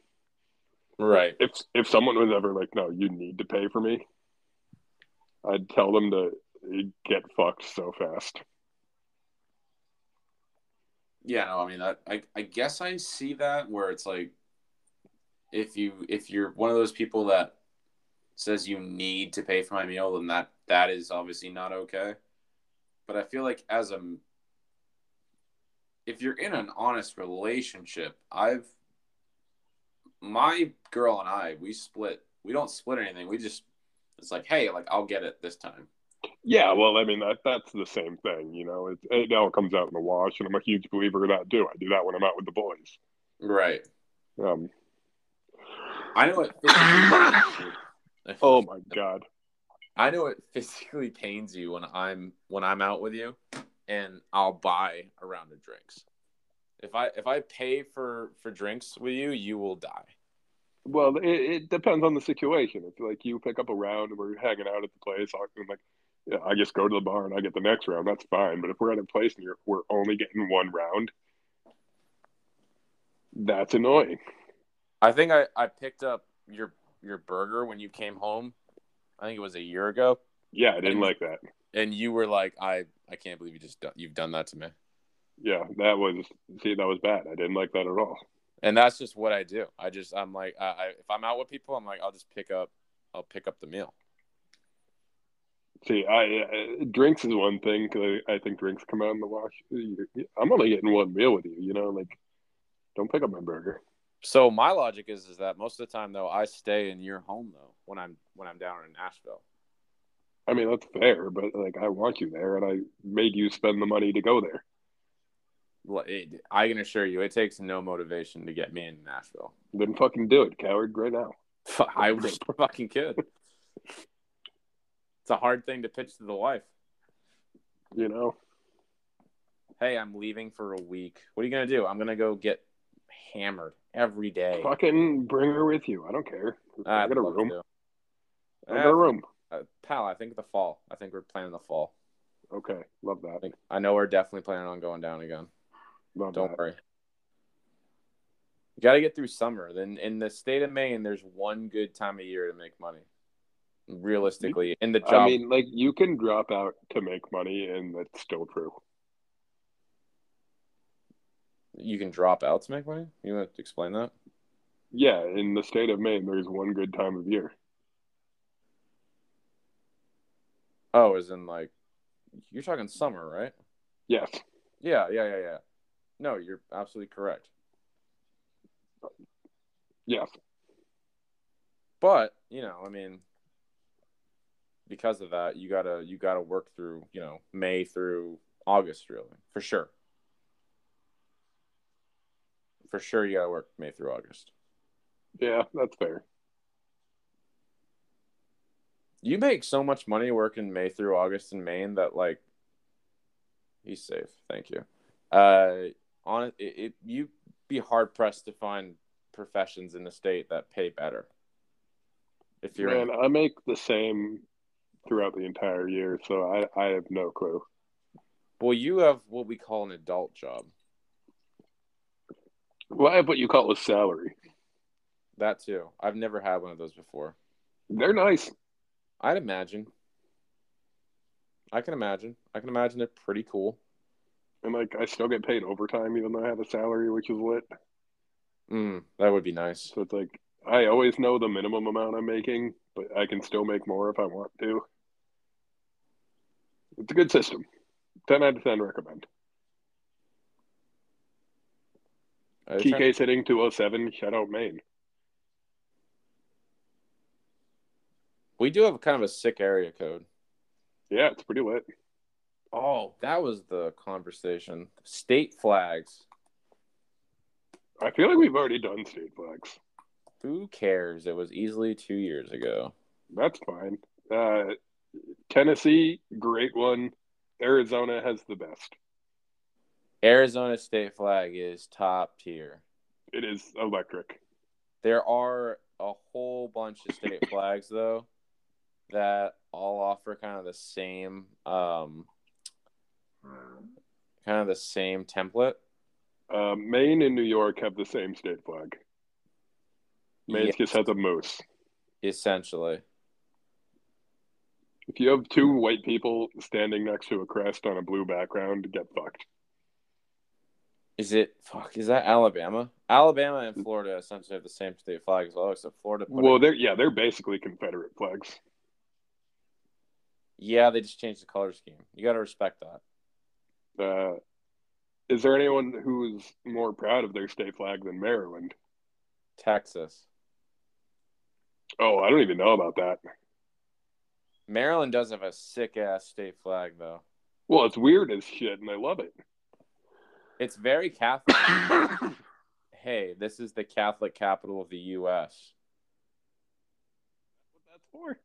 Right. If if someone was ever like, no, you need to pay for me, I'd tell them to get fucked so fast. Yeah, no, I mean, I, I, I guess I see that where it's like, if you if you're one of those people that says you need to pay for my meal, then that that is obviously not okay. But I feel like as a if you're in an honest relationship, I've my girl and I we split. We don't split anything. We just it's like, hey, like I'll get it this time. Yeah, well, I mean that that's the same thing, you know. It, it all comes out in the wash, and I'm a huge believer of that too. I do that when I'm out with the boys. Right. Um, I know it. oh my god, I know it physically pains you when I'm when I'm out with you, and I'll buy a round of drinks. If I if I pay for for drinks with you, you will die. Well, it, it depends on the situation. If like you pick up a round and we're hanging out at the place, I'm like, I just go to the bar and I get the next round. That's fine. But if we're at a place and you're, we're only getting one round, that's annoying. I think I I picked up your your burger when you came home. I think it was a year ago, Yeah, I didn't like that. and you were like, I I can't believe you just done, you've done that to me. Yeah, that was see, that was bad. I didn't like that at all. And that's just what I do. I just I'm like I, I if I'm out with people, I'm like I'll just pick up I'll pick up the meal. See, I uh, drinks is one thing because I, I think drinks come out in the wash. I'm only getting one meal with you, you know. Like, don't pick up my burger. So my logic is is that most of the time though I stay in your home though when I'm when I'm down in Nashville. I mean, that's fair, but like, I want you there, and I made you spend the money to go there. Well, it- I can assure you, it takes no motivation to get me in Nashville. Then fucking do it, coward, right now. I wish I fucking could. It's a hard thing to pitch to the wife. You know, Hey, I'm leaving for a week. What are you gonna do? I'm gonna go get hammered every day. fucking bring her with you. I don't care. I got a room. I got a room. Uh, pal, I think the fall. I think we're planning the fall. Okay, love I that. think I know we're definitely planning on going down again. Love Don't that. worry. You got to get through summer. Then in the state of Maine, there's one good time of year to make money. Realistically, in the job, I mean, like you can drop out to make money, and that's still true. you can drop out to make money. You want to explain that? Yeah, in the state of Maine, there's one good time of year. Oh, as in like you're talking summer, right? Yes. Yeah, yeah, yeah, yeah. No, you're absolutely correct. Yes. But, you know, I mean because of that, you gotta you gotta work through, you know, May through August really, for sure. For sure you gotta work May through August. Yeah, that's fair. You make so much money working May through August in Maine that like he's safe. Thank you. Uh on it, it you be hard pressed to find professions in the state that pay better. If you're Man, in... I make the same throughout the entire year, so I, I have no clue. Well, you have what we call an adult job. Well, I have what you call a salary. That too. I've never had one of those before. They're nice. I'd imagine. I can imagine. I can imagine they're pretty cool. And like, I still get paid overtime even though I have a salary, which is lit. Mm, that would be nice. So it's like I always know the minimum amount I'm making, but I can still make more if I want to. It's a good system. Ten out of ten recommend. TK's hitting 207. Shout out Maine. We do have kind of a sick area code. Yeah, it's pretty lit. Oh, that was the conversation. State flags. I feel like we've already done state flags. Who cares? It was easily two years ago. That's fine. Uh, Tennessee, great one. Arizona has the best. Arizona state flag is top tier. It is electric. There are a whole bunch of state flags though that all offer kind of the same um, kind of the same template. Uh, Maine and New York have the same state flag. Maine yes. just has a moose. Essentially. If you have two white people standing next to a crest on a blue background, get fucked. Is it fuck? Is that Alabama? Alabama and Florida essentially have the same state flag as well, except Florida. well, it... they're yeah, they're basically Confederate flags. Yeah, they just changed the color scheme. You got to respect that. Uh, is there anyone who's more proud of their state flag than Maryland? Texas. Oh, I don't even know about that. Maryland does have a sick ass state flag, though. Well, it's weird as shit, and I love it. It's very Catholic. hey, this is the Catholic capital of the U.S. That's what that's for.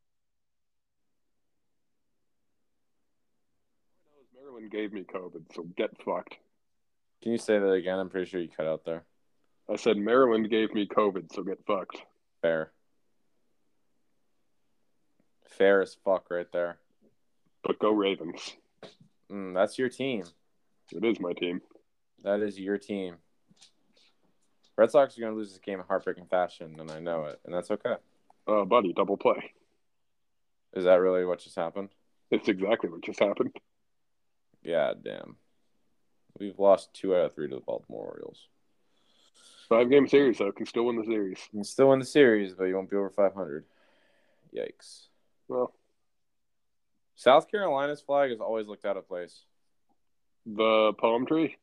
Maryland gave me COVID, so get fucked. Can you say that again? I'm pretty sure you cut out there. I said Maryland gave me COVID, so get fucked. Fair. Fair as fuck right there. But go Ravens. Mm, that's your team. It is my team. That is your team. Red Sox are going to lose this game in heartbreaking fashion, and I know it, and that's okay. Uh, buddy, double play. Is that really what just happened? It's exactly what just happened. Yeah, damn. We've lost two out of three to the Baltimore Orioles. Five game series, though. Can still win the series. Can still win the series, but you won't be over 500. Yikes. Well, South Carolina's flag has always looked out of place. The palm tree?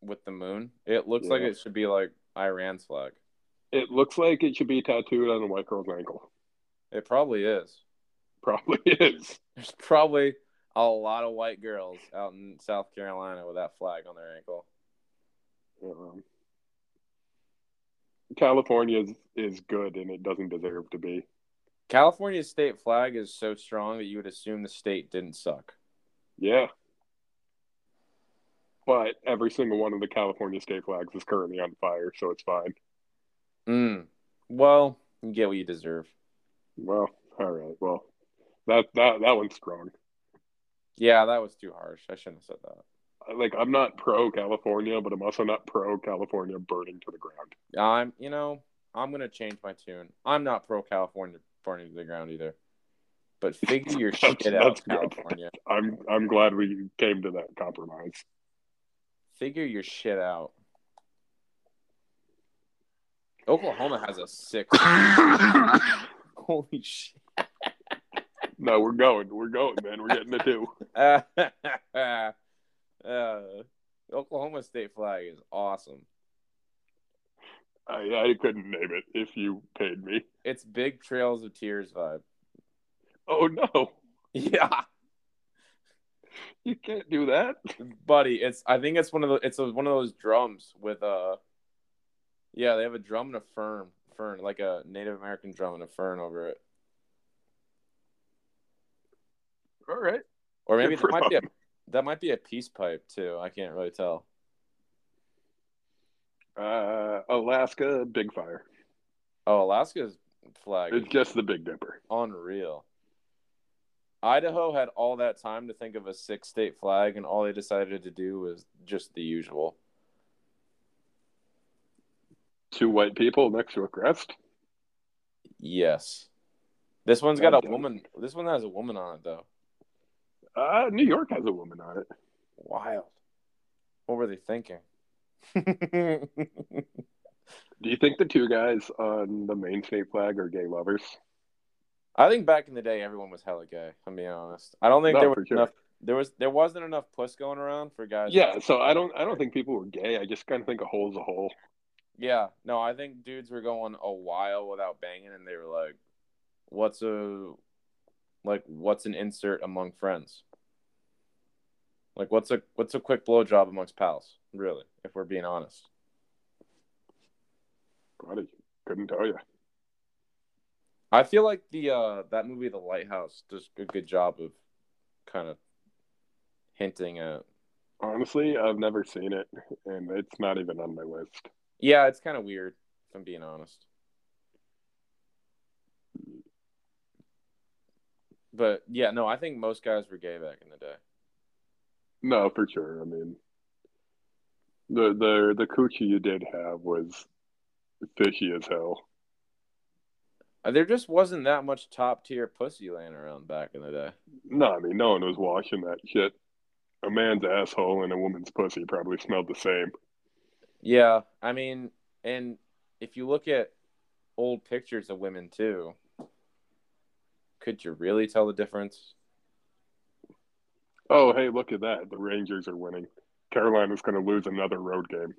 With the moon. It looks yeah. like it should be like Iran's flag. It looks like it should be tattooed on a white girl's ankle. It probably is. Probably is. There's probably a lot of white girls out in South Carolina with that flag on their ankle. Um, California is, is good and it doesn't deserve to be. California's state flag is so strong that you would assume the state didn't suck. Yeah. But every single one of the California state flags is currently on fire, so it's fine. Mm. Well, you get what you deserve. Well, all right. Well, that that that one's strong. Yeah, that was too harsh. I shouldn't have said that. Like I'm not pro California, but I'm also not pro California burning to the ground. I'm, you know, I'm gonna change my tune. I'm not pro California burning to the ground either. But figure your shit out, California. I'm I'm glad we came to that compromise. Figure your shit out. Oklahoma has a six. Holy shit. No, we're going. We're going, man. We're getting the two. uh, Oklahoma State flag is awesome. I, I couldn't name it if you paid me. It's big Trails of Tears vibe. Oh no, Yeah, you can't do that. buddy. It's I think it's one of the it's a, one of those drums with a. Yeah, they have a drum and a fern, fern like a Native American drum and a fern over it, All right. or maybe that might be a that might be a peace pipe too. I can't really tell. Uh, Alaska Big Fire. Oh, Alaska's flag. It's just the Big Dipper. unreal. Idaho had all that time to think of a six state flag, and all they decided to do was just the usual. Two white people next to a crest. Yes. This one's got a woman. This one has a woman on it, though. Uh, New York has a woman on it. Wild. What were they thinking? Do you think the two guys on the Maine state flag are gay lovers? I think back in the day, everyone was hella gay. I'm being honest. I don't think No, there was sure. enough. There was there wasn't enough puss going around for guys. Yeah, so I don't I don't think people were gay. I just kind of think a hole's a hole. Yeah, no, I think dudes were going a while without banging, and they were like, "What's a like? What's an insert among friends? Like, what's a what's a quick blowjob amongst pals? Really, if we're being honest." Buddy, couldn't tell you. I feel like the uh that movie, The Lighthouse, does a good job of kind of hinting at. Honestly, I've never seen it, and it's not even on my list. Yeah, it's kind of weird. If I'm being honest. But yeah, no, I think most guys were gay back in the day. No, for sure. I mean, the the the coochie you did have was fishy as hell. Uh, There just wasn't that much top tier pussy laying around back in the day. No, I mean, no one was washing that shit. A man's asshole and a woman's pussy probably smelled the same. Yeah, I mean, and if you look at old pictures of women too, could you really tell the difference? Oh, hey, look at that. The Rangers are winning. Carolina's going to lose another road game.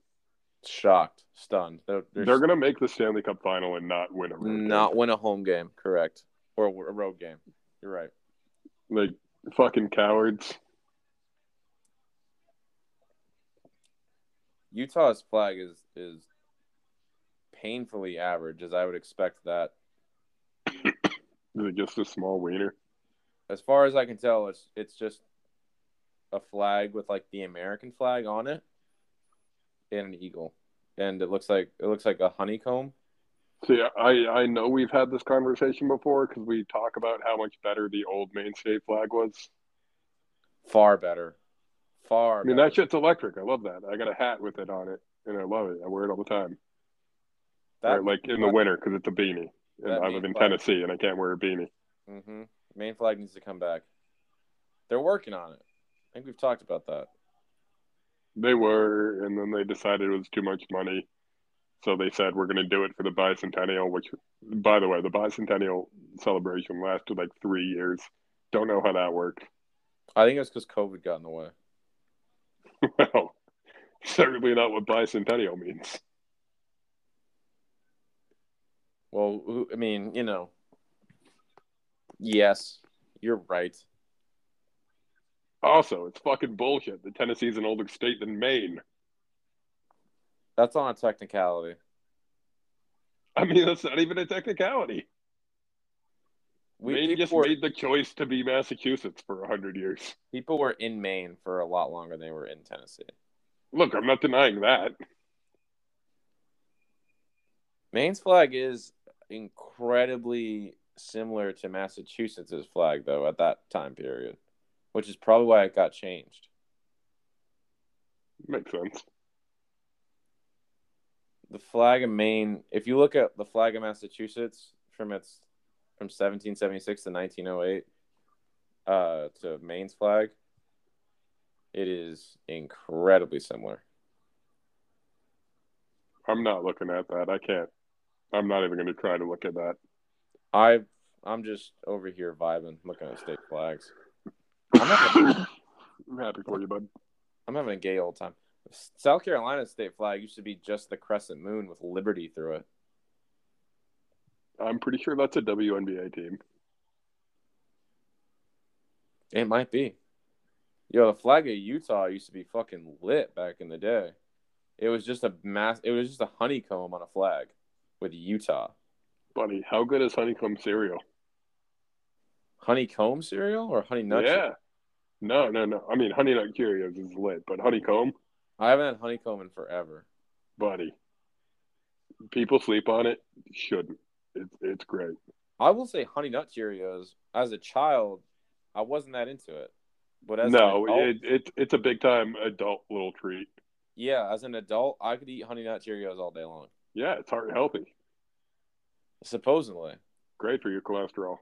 Shocked, stunned. They're, they're They're going to make the Stanley Cup final and not win a road game. not win a home game, correct? Or a road game. You're right. Like, fucking cowards. Utah's flag is is painfully average, as I would expect that. Is it just a small wiener? As far as I can tell, it's it's just a flag with like the American flag on it and an eagle, and it looks like it looks like a honeycomb. See, I, I know we've had this conversation before because we talk about how much better the old Maine State flag was. Far better, far. I mean, better. that shit's electric. I love that. I got a hat with it on it, and I love it. I wear it all the time. That- Or, like in the winter because it's a beanie. And I live in flag. Tennessee, and I can't wear a beanie. Mm-hmm. Maine flag needs to come back. They're working on it. Think we've talked about that. They were, and then they decided it was too much money. So they said, we're going to do it for the bicentennial, which, by the way, the bicentennial celebration lasted like three years. Don't know how that worked. I think it's because COVID got in the way. well, certainly not what bicentennial means. Well, I mean, you know, yes, you're right. Also, it's fucking bullshit that Tennessee's an older state than Maine. That's on a technicality. I mean, that's not even a technicality. We Maine just were, made the choice to be Massachusetts for 100 years. people were in Maine for a lot longer than they were in Tennessee. Look, I'm not denying that. Maine's flag is incredibly similar to Massachusetts' flag, though, at that time period, which is probably why it got changed. Makes sense. The flag of Maine, if you look at the flag of Massachusetts from its from 1776 to 1908 uh, to Maine's flag, it is incredibly similar. I'm not looking at that. I can't. I'm not even going to try to look at that. I I'm just over here vibing, looking at state flags. I'm, having, happy for you, bud. I'm having a gay old time. South Carolina's state flag used to be just the crescent moon with liberty through it. I'm pretty sure that's a WNBA team. It might be. Yo, the flag of Utah used to be fucking lit back in the day. It was just a mass. It was just a honeycomb on a flag with Utah. Buddy, how good is honeycomb cereal? Honeycomb cereal or honey nut? yeah. cereal? No, no, no. I mean, honey nut Cheerios is lit, but honeycomb, I haven't had honeycomb in forever. buddy. People sleep on it. Shouldn't. It's it's great. I will say honey nut Cheerios. As a child, I wasn't that into it, but as no, adult, it, it it's a big time adult little treat. yeah, as an adult, I could eat honey nut Cheerios all day long. Yeah, it's heart healthy. Supposedly, Great for your cholesterol.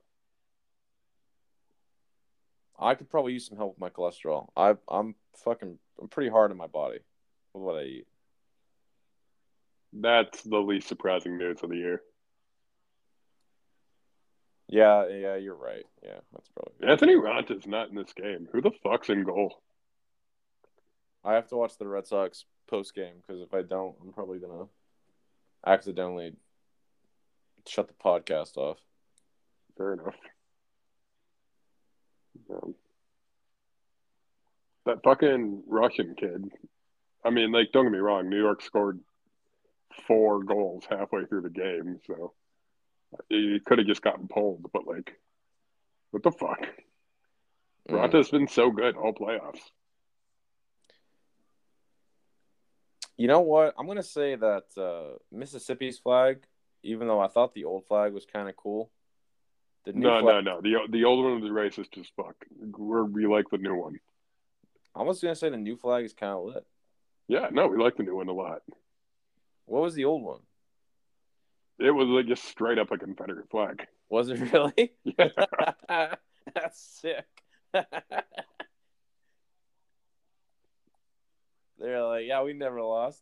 I could probably use some help with my cholesterol. I I'm fucking I'm pretty hard on my body with what I eat. That's the least surprising news of the year. Yeah, yeah, you're right. Yeah, that's probably. Anthony Raanta's not in this game. Who the fuck's in goal? I have to watch the Red Sox post game because if I don't, I'm probably gonna accidentally shut the podcast off. Fair enough. Um, that fucking Russian kid. I mean, like, don't get me wrong. New York scored four goals halfway through the game, so he could have just gotten pulled. But like, what the fuck? Mm. Raanta's been so good all playoffs. You know what? I'm gonna say that uh, Mississippi's flag, even though I thought the old flag was kind of cool, the No, flag, no, no. The the old one was racist as fuck. We're, we like the new one. I was gonna say the new flag is kind of lit. Yeah, no, we like the new one a lot. What was the old one? It was like just straight up a Confederate flag. Was it really? Yeah. That's sick. They're like, yeah, we never lost.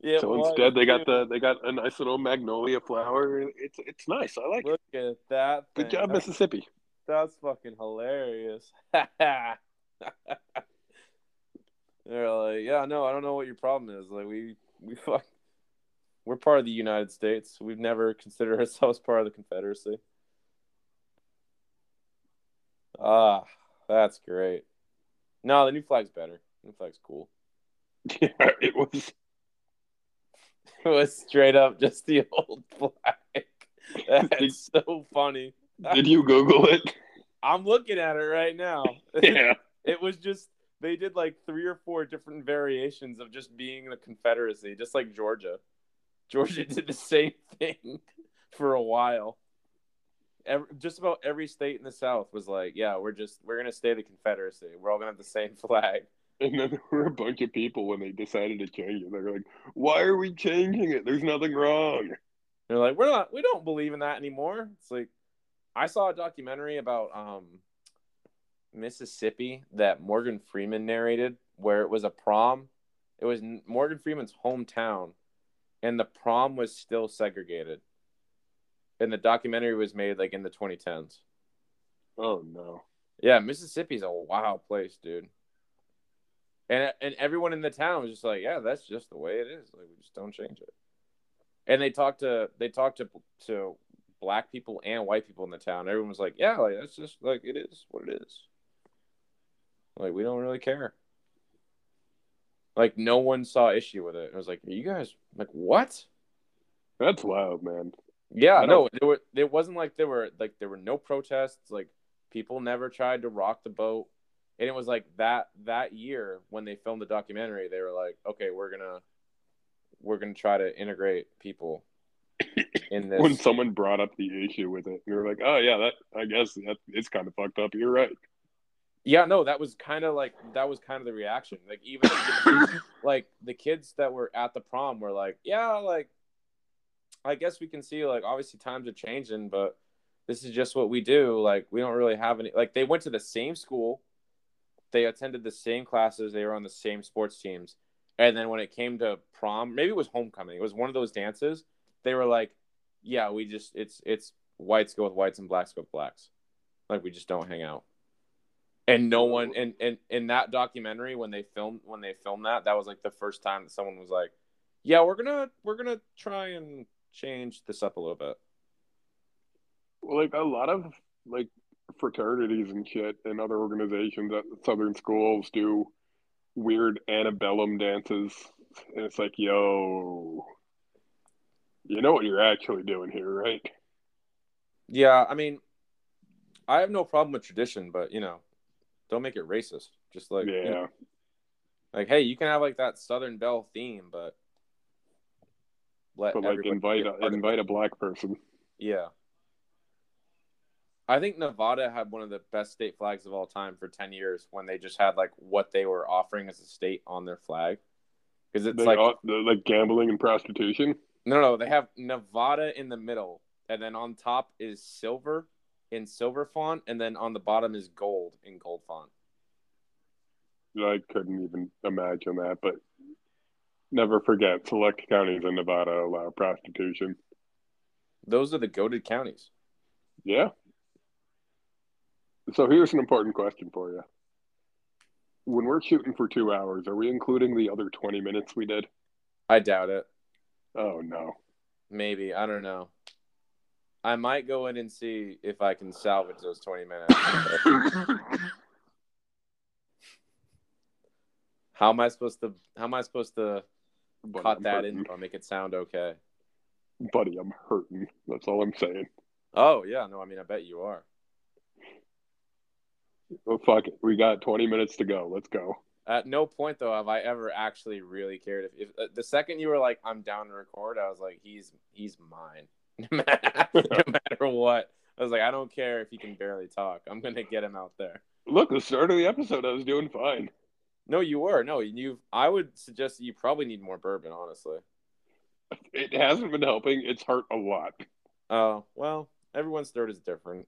Yeah. so instead, they got the they got a nice little magnolia flower. It's it's nice. I like it. look at that. Good job, That's- Mississippi. That's fucking hilarious. They're like, yeah, no, I don't know what your problem is. Like, we we fuck, we're part of the United States. We've never considered ourselves part of the Confederacy. Ah, that's great. No, the new flag's better. The New flag's cool. Yeah, it was. It was straight up just the old flag. That's so funny. Did you Google it? I'm looking at it right now. Yeah. It was just they did like three or four different variations of just being the Confederacy, just like Georgia. Georgia did the same thing for a while. Every, just about every state in the South was like, "Yeah, we're just we're gonna stay the Confederacy. We're all gonna have the same flag." And then there were a bunch of people when they decided to change it. They were like, "Why are we changing it? There's nothing wrong." They're like, "We're not. We don't believe in that anymore." It's like I saw a documentary about um, Mississippi that Morgan Freeman narrated, where it was a prom. It was Morgan Freeman's hometown, and the prom was still segregated. And the documentary was made like in the 2010s. Oh no. Yeah, Mississippi's a wild place, dude. And and everyone in the town was just like, yeah, that's just the way it is. Like we just don't change it. And they talked to they talked to to black people and white people in the town. Everyone was like, yeah, like that's just like it is what it is. Like we don't really care. Like no one saw issue with it. It was like, are you guys like what? That's wild, man. Yeah, no, there were. It wasn't like there were like there were no protests. Like people never tried to rock the boat, and it was like that that year when they filmed the documentary, they were like, okay, we're gonna we're gonna try to integrate people in this. When someone brought up the issue with it, we were like, "Oh yeah, that I guess that it's kind of fucked up." You're right. Yeah, no, that was kind of like that was kind of the reaction. Like even like the kids that were at the prom were like, yeah, like I guess we can see like obviously times are changing, but this is just what we do. Like we don't really have any like they went to the same school, they attended the same classes, they were on the same sports teams. And then when it came to prom, maybe it was homecoming. It was one of those dances. they were like, "Yeah, we just it's it's whites go with whites and blacks go with blacks. Like we just don't hang out." And no one and and in that documentary when they filmed when they filmed that, that was like the first time that someone was like, "Yeah, we're gonna we're gonna try and change this up a little bit." Well, like a lot of like fraternities and shit and other organizations at southern schools do weird antebellum dances and it's like yo you know what you're actually doing here right Yeah, I mean, I have no problem with tradition, but you know, don't make it racist. Just like you yeah know, like hey, you can have like that Southern Belle theme, but let but like invite a a, part of it. invite a black person Yeah. I think Nevada had one of the best state flags of all time for 10 years when they just had like what they were offering as a state on their flag. Because it's They like, all- like gambling and prostitution no, no, they have Nevada in the middle. And then on top is silver in silver font. And then on the bottom is gold in gold font. I couldn't even imagine that, but never forget select counties in Nevada allow prostitution. Those are the goaded counties. Yeah. So here's an important question for you. When we're shooting for two hours, are we including the other 20 minutes we did? I doubt it. Oh, no. Maybe. I don't know. I might go in and see if I can salvage those 20 minutes. how am I supposed to how am I supposed to Buddy, cut I'm that hurting. in or make it sound okay? Buddy, I'm hurting. That's all I'm saying. Oh yeah, no, I mean I bet you are. Well, fuck it. We got 20 minutes to go. Let's go. At no point though have I ever actually really cared if, if uh, the second you were like I'm down to record, I was like he's he's mine. no matter what. I was like I don't care if he can barely talk. I'm going to get him out there. Look, the start of the episode, I was doing fine. No, you were. No, you I would suggest you probably need more bourbon, honestly. It hasn't been helping. It's hurt a lot. Oh, well, everyone's third is different.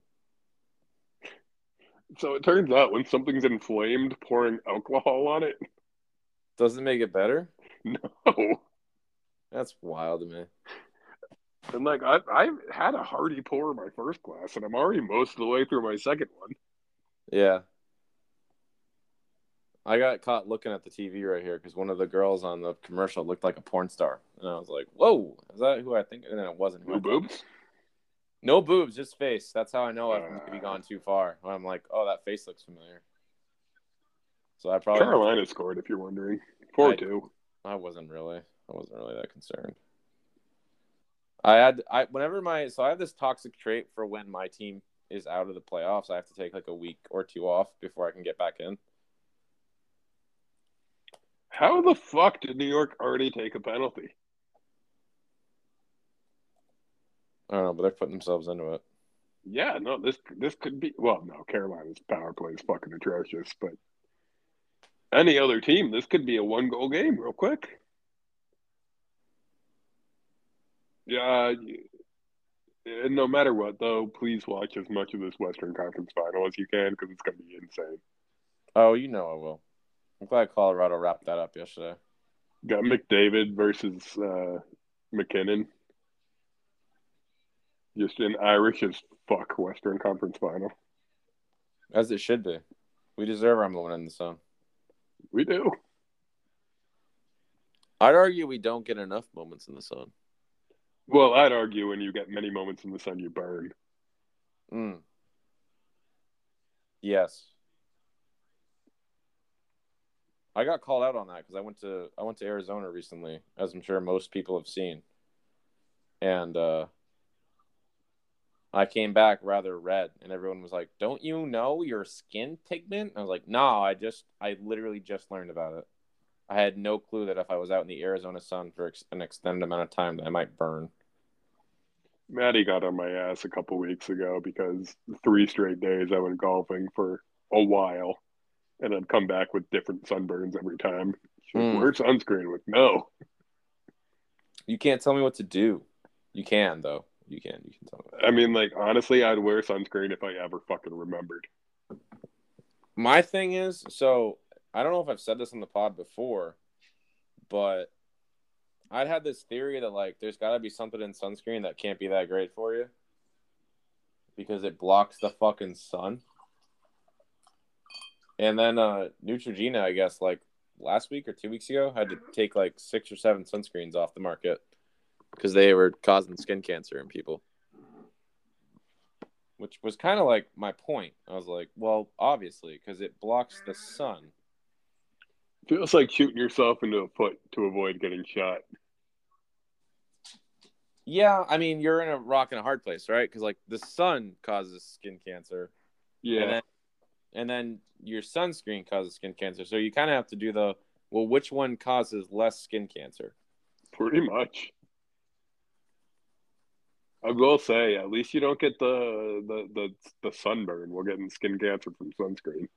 So it turns out when something's inflamed, pouring alcohol on it, doesn't make it better? no. That's wild to me. And like I, I've had a hearty pour my first glass, and I'm already most of the way through my second one. Yeah. I got caught looking at the TV right here because one of the girls on the commercial looked like a porn star, and I was like, "Whoa, is that who I think?" And then it wasn't. who I boobs. No boobs, just face. That's how I know I've Uh. maybe gone too far. When I'm like, "Oh, that face looks familiar." So I probably Carolina scored, if you're wondering, four I- two. I wasn't really. I wasn't really that concerned. I had I whenever my so I have this toxic trait for when my team is out of the playoffs. I have to take like a week or two off before I can get back in. How the fuck did New York already take a penalty? I don't know, but they're putting themselves into it. Yeah, no, this this could be. Well, no, Carolina's power play is fucking atrocious, but any other team, this could be a one goal game real quick. Yeah, and no matter what, though, please watch as much of this Western Conference final as you can because it's gonna be insane. Oh, you know I will. I'm glad Colorado wrapped that up yesterday. Got McDavid versus uh, MacKinnon. Just an Irish as fuck Western Conference final. As it should be. We deserve our moment in the sun. We do. I'd argue we don't get enough moments in the sun. Well, I'd argue when you get many moments in the sun, you burn. Mm. Yes. I got called out on that because I went to I went to Arizona recently, as I'm sure most people have seen, and uh, I came back rather red, and everyone was like, "Don't you know your skin pigment?" I was like, "No, I just I literally just learned about it. I had no clue that if I was out in the Arizona sun for ex- an extended amount of time, that I might burn." Maddie got on my ass a couple weeks ago because three straight days I went golfing for a while and I'd come back with different sunburns every time. Mm. Where's sunscreen? I'm no. You can't tell me what to do. You can though. You can. You can tell me. I mean, like, honestly, I'd wear sunscreen if I ever fucking remembered. My thing is, so I don't know if I've said this on the pod before, but I'd had this theory that like there's got to be something in sunscreen that can't be that great for you because it blocks the fucking sun. And then uh Neutrogena, I guess, like last week or two weeks ago, had to take like six or seven sunscreens off the market because they were causing skin cancer in people. Which was kind of like my point. I was like, well, obviously, because it blocks the sun. Feels like shooting yourself into a foot to avoid getting shot. Yeah, I mean, you're in a rock and a hard place, right? Because like the sun causes skin cancer, Yeah. and then and then your sunscreen causes skin cancer. So you kind of have to do the well, which one causes less skin cancer? Pretty much. I will say, at least you don't get the the the, the sunburn. We're getting skin cancer from sunscreen.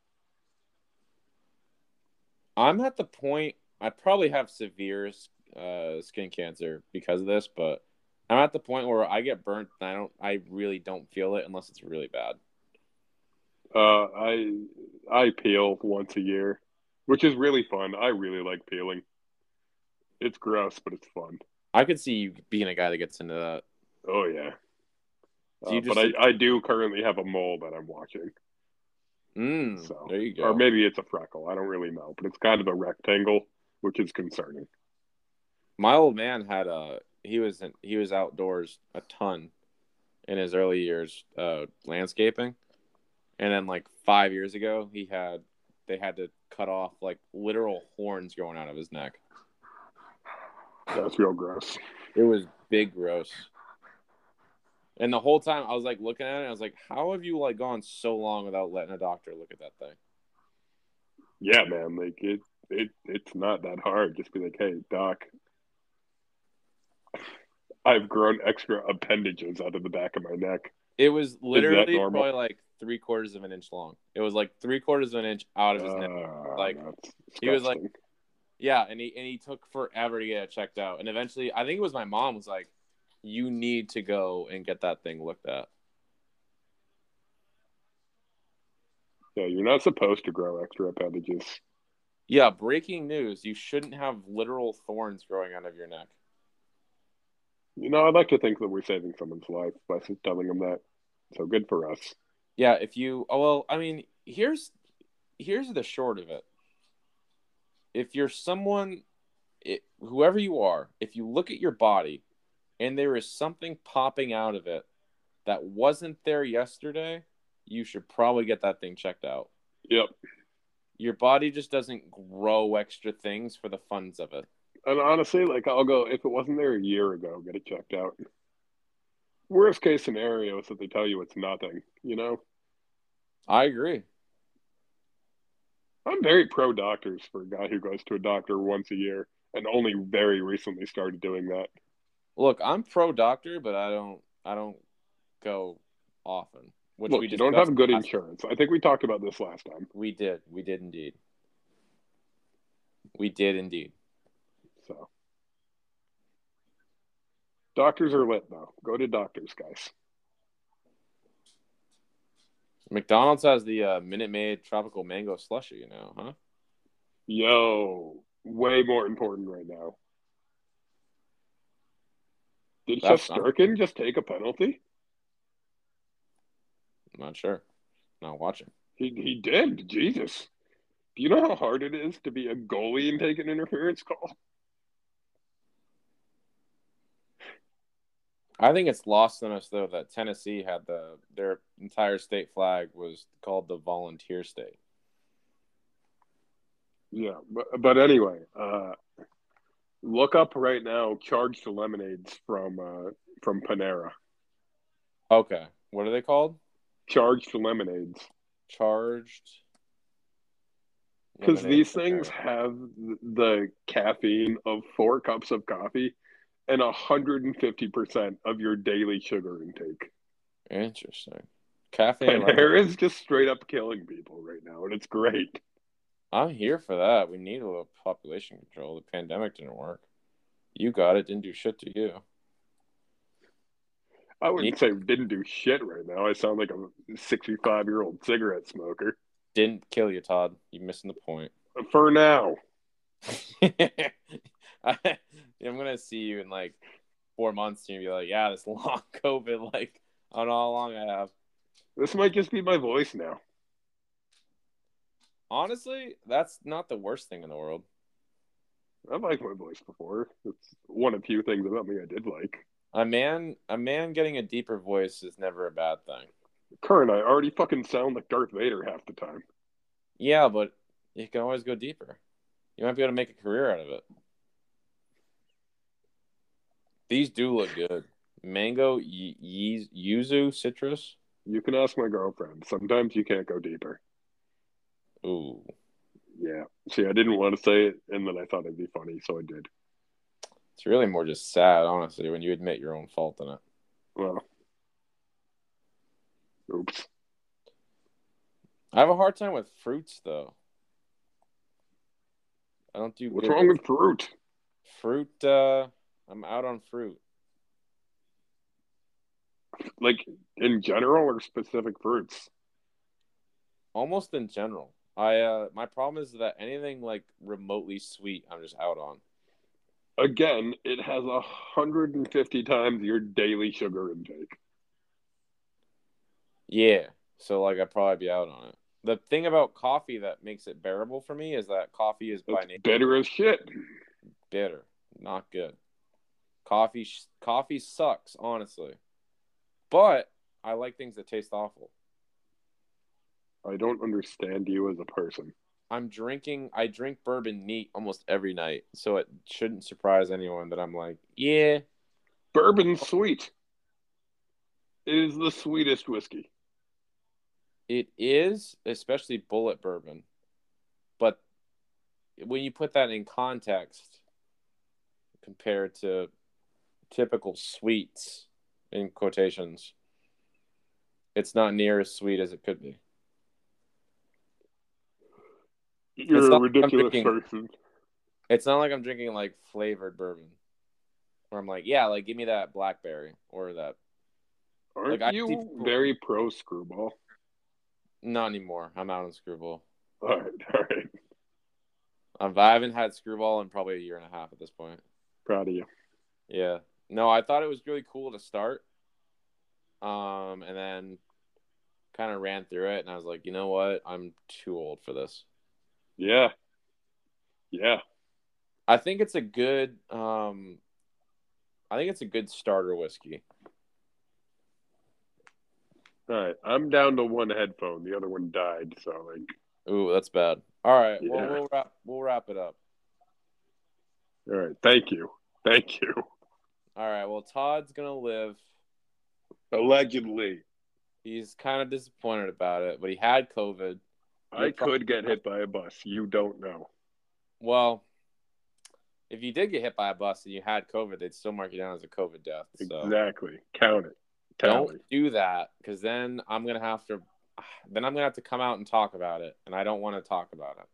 I'm at the point I probably have severe uh, skin cancer because of this, but I'm at the point where I get burnt and I don't I really don't feel it unless it's really bad. Uh, I I peel once a year, which is really fun. I really like peeling. It's gross, but it's fun. I could see you being a guy that gets into that. Oh yeah. Uh, just- but I, I do currently have a mole that I'm watching. Mm, So, there you go. Or maybe it's a freckle. I don't really know, but it's kind of a rectangle, which is concerning. My old man had a he was in, he was outdoors a ton in his early years uh, landscaping, and then like five years ago he had they had to cut off like literal horns growing out of his neck. That's real gross. It was big gross. And the whole time I was like looking at it, I was like, "How have you like gone so long without letting a doctor look at that thing?" Yeah, man. Like it, it, it's not that hard. Just be like, hey, doc, I've grown extra appendages out of the back of my neck. It was literally probably like three quarters of an inch long. It was like three quarters of an inch out of his neck. Uh, like, he was like- Yeah, and he and he took forever to get it checked out. And eventually, I think it was my mom was like, "You need to go and get that thing looked at." yeah, you're not supposed to grow extra appendages. Yeah, breaking news: you shouldn't have literal thorns growing out of your neck. You know, I'd like to think that we're saving someone's life by telling them that. So good for us. Yeah, if you oh well, I mean, here's here's the short of it. If you're someone it, whoever you are, if you look at your body and there is something popping out of it that wasn't there yesterday, you should probably get that thing checked out. Yep. Your body just doesn't grow extra things for the funds of it. And honestly, like I'll go if it wasn't there a year ago, get it checked out. Worst case scenario is that they tell you it's nothing. You know, I agree. I'm very pro doctors for a guy who goes to a doctor once a year and only very recently started doing that. Look, I'm pro doctor, but I don't I don't go often. Which Look, we you don't have good insurance. I think we talked about this last time. We did. We did indeed. We did indeed. So doctors are lit though. Go to doctors, guys. McDonald's has the uh, Minute Maid tropical mango slushy, you know, huh? Yo, way more important right now. Did That's Shesterkin just take a penalty? I'm not sure. Not watching. He he did. Jesus. Do you know how hard it is to be a goalie and take an interference call? I think it's lost on us though that Tennessee had the their entire state flag was called the volunteer state. Yeah, but but anyway, uh, look up right now charged lemonades from uh, from Panera. Okay. What are they called? Charged lemonades Charged. because these things have the caffeine of four cups of coffee and 150% of your daily sugar intake. Interesting. Caffeine. Panera is just straight up killing people right now, and it's great. I'm here for that. We need a little population control. The pandemic didn't work. You got it. Didn't do shit to you. I wouldn't say didn't do shit right now. I sound like a 65 year old cigarette smoker. Didn't kill you, Todd. You missing the point. Uh, for now, I, I'm gonna see you in like four months, and you'll be like, "Yeah, this long COVID. Like, I don't know how long I have." This might just be my voice now. Honestly, that's not the worst thing in the world. I liked my voice before. It's one of few things about me I did like. A man, a man getting a deeper voice is never a bad thing. Curran, I already fucking sound like Darth Vader half the time. Yeah, but you can always go deeper. You might be able to make a career out of it. These do look good. Mango, y- yuzu, citrus. You can ask my girlfriend. Sometimes you can't go deeper. Ooh, Yeah. See, I didn't want to say it, and then I thought it'd be funny, so I did. it's really more just sad, honestly, when you admit your own fault in it. Well, oops. I have a hard time with fruits, though. I don't do What's wrong with fruit? fruit. Uh, I'm out on fruit. Like in general or specific fruits? Almost in general. I uh, my problem is that anything like remotely sweet, I'm just out on. Again, it has a hundred and fifty times your daily sugar intake. Yeah, so like I'd probably be out on it. The thing about coffee that makes it bearable for me is that coffee is by It's nature bitter as shit. bitter, not good. Coffee sh- coffee sucks, honestly. But I like things that taste awful. I don't understand you as a person. I'm drinking I drink bourbon neat almost every night, so it shouldn't surprise anyone that I'm like, yeah, bourbon sweet. It is the sweetest whiskey. it is, especially Bulleit bourbon. But when you put that in context compared to typical sweets in quotations, it's not near as sweet as it could be. You're a ridiculous thinking- person. It's not like I'm drinking like flavored bourbon. Where I'm like, yeah, like give me that blackberry or that Aren't Like, you see very pro Skrewball? not anymore. I'm out on Skrewball. All right, all right. I've, I haven't had Skrewball in probably a year and a half at this point. Proud of you. Yeah. No, I thought it was really cool to start. Um, and then kind of ran through it and I was like, you know what? I'm too old for this. Yeah. Yeah. I think it's a good um I think it's a good starter whiskey. All right. I'm down to one headphone. The other one died. So, like, Ooh, that's bad. All right. Well, we'll wrap we'll wrap it up. all right. Thank you. Thank you. All right. Well, Todd's going to live. Allegedly, He's kind of disappointed about it, but he had COVID. I could get hit by a bus. You don't know. Well, if you did get hit by a bus and you had COVID, they'd still mark you down as a COVID death. So Exactly. Count it. Don't do that because then I'm gonna have to, then I'm gonna have to come out and talk about it, and I don't want to talk about it.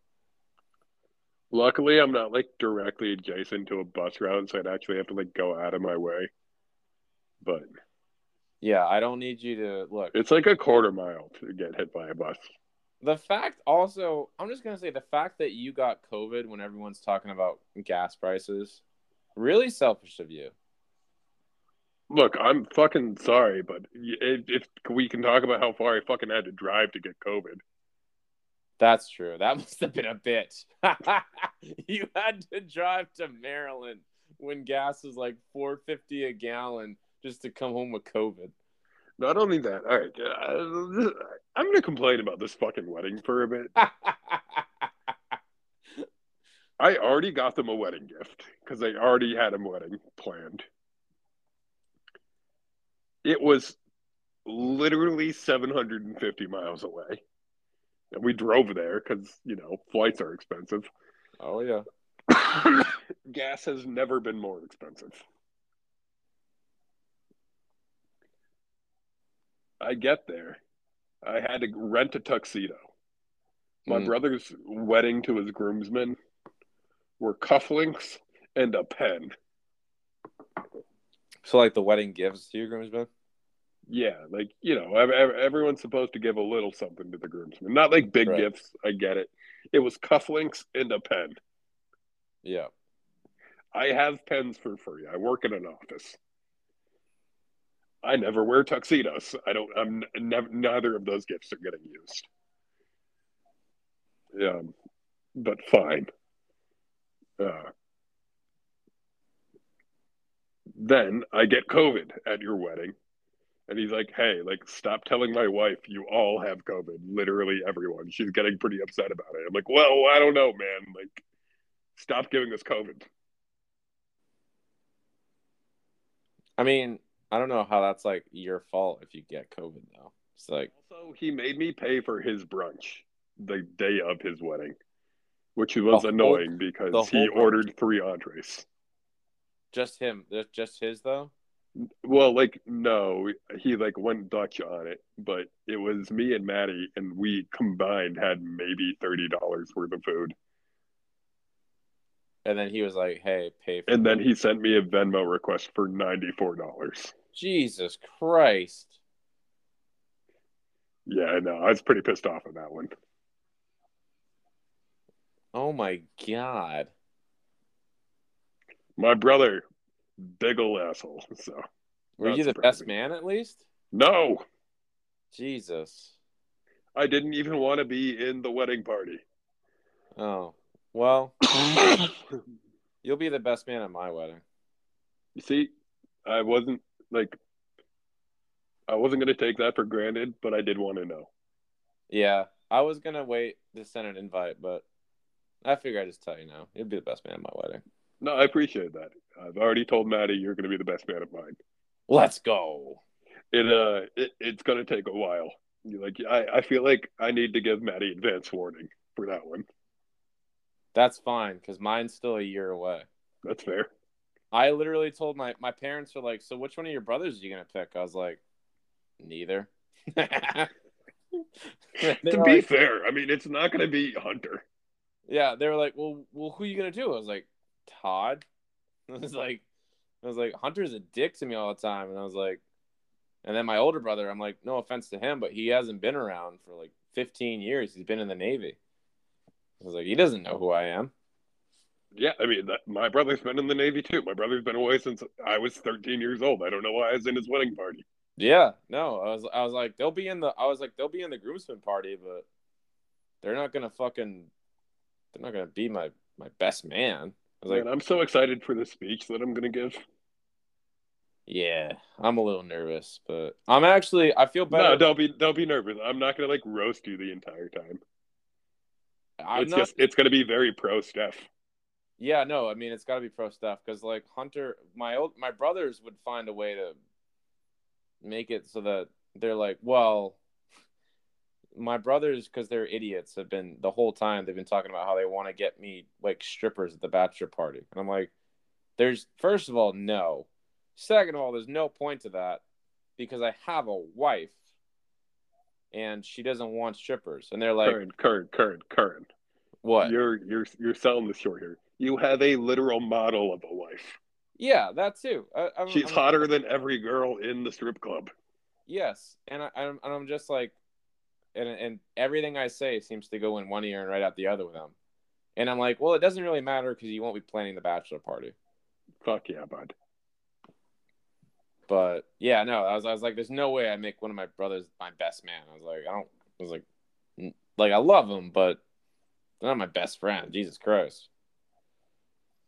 Luckily, I'm not like directly adjacent to a bus route, so I'd actually have to like go out of my way. But Yeah, I don't need you to look. it's like a quarter mile to get hit by a bus. The fact also, I'm just gonna say the fact that you got COVID when everyone's talking about gas prices, really selfish of you. Look, I'm fucking sorry, but if, if we can talk about how far I fucking had to drive to get COVID. That's true. That must have been a bitch. you had to drive to Maryland when gas was like 450 a gallon just to come home with COVID. Not only that, all right, I'm gonna complain about this fucking wedding for a bit. I already got them a wedding gift because they already had a wedding planned. It was literally 750 miles away. And we drove there because, you know, flights are expensive. oh yeah. Gas has never been more expensive. I get there. I had to rent a tuxedo. My Mm. brother's wedding to his groomsmen were cufflinks and a pen. So like the wedding gifts to your groomsmen? Yeah, like you know, ev- ev- everyone's supposed to give a little something to the groomsmen. Not like big Right. gifts. I get it. It was cufflinks and a pen. Yeah. I have pens for free. I work in an office. I never wear tuxedos. I don't. I'm never. Neither of those gifts are getting used. Yeah, but fine. Uh, then I get COVID at your wedding. And he's like, hey, like, stop telling my wife you all have COVID. Literally everyone. She's getting pretty upset about it. I'm like, well, I don't know, man. Like, stop giving us COVID. I mean, I don't know how that's like your fault if you get COVID though. It's like also he made me pay for his brunch the day of his wedding, which was annoying because he brunch. ordered three entrees. Just him, just his though. Well, like no, he like went Dutch on it, but it was me and Maddie, and we combined had maybe thirty dollars worth of food. And then he was like, "Hey, pay." and then he sent me a Venmo request for ninety four dollars. Jesus Christ! Yeah, no, I was pretty pissed off on that one. Oh my god! My brother big ol' asshole. So were you the best man at least? No. Jesus. I didn't even want to be in the wedding party. Oh. Well, you'll be the best man at my wedding. You see, I wasn't like I wasn't going to take that for granted, but I did want to know. Yeah, I was going to wait to send an invite, but I figure I just tell you now. You'll be the best man at my wedding. No, I appreciate that. I've already told Maddie you're going to be the best man of mine. Let's go. It uh, it, it's going to take a while. Like I, I feel like I need to give Maddie advance warning for that one. That's fine because mine's still a year away. That's fair. I literally told my my parents are like, so which one of your brothers are you gonna pick? I was like, neither. to be like, fair, I mean, it's not gonna be Hunter. Yeah, they were like, well, well, who are you gonna do? I was like, Todd. I was like, I was like, Hunter's a dick to me all the time, and I was like, and then my older brother, I'm like, no offense to him, but he hasn't been around for like 15 years. He's been in the Navy. I was like, he doesn't know who I am. Yeah, I mean, that, my brother's been in the Navy too. My brother's been away since I was 13 years old. I don't know why I was in his wedding party. Yeah, no, I was, I was like, they'll be in the, I was like, they'll be in the groomsmen party, but they're not gonna fucking, they're not gonna be my my best man. I was like, I'm so excited for the speech that I'm gonna give. Yeah, I'm a little nervous, but I'm actually I feel better. No, don't be don't be nervous. I'm not gonna like roast you the entire time. I'm it's not... just it's gonna be very pro Steph. Yeah, no, I mean it's got to be pro stuff because like Hunter, my old my brothers would find a way to make it so that they're like, well, my brothers, because they're idiots, have been the whole time they've been talking about how they want to get me like strippers at the bachelor party, and I'm like, there's first of all no, second of all, there's no point to that because I have a wife, and she doesn't want strippers, and they're like, Kern, Kern, Kern, Kern. What? You're you're you're selling the short here. You have a literal model of a wife. Yeah, that too. I, I'm, She's I'm, hotter than every girl in the strip club. Yes, and I, I'm, and I'm just like, and and everything I say seems to go in one ear and right out the other with them. And I'm like, well, it doesn't really matter because you won't be planning the bachelor party. Fuck yeah, bud. But yeah, no, I was I was like, there's no way I make one of my brothers my best man. I was like, I don't. I was like, like I love him, but they're not my best friend. Jesus Christ.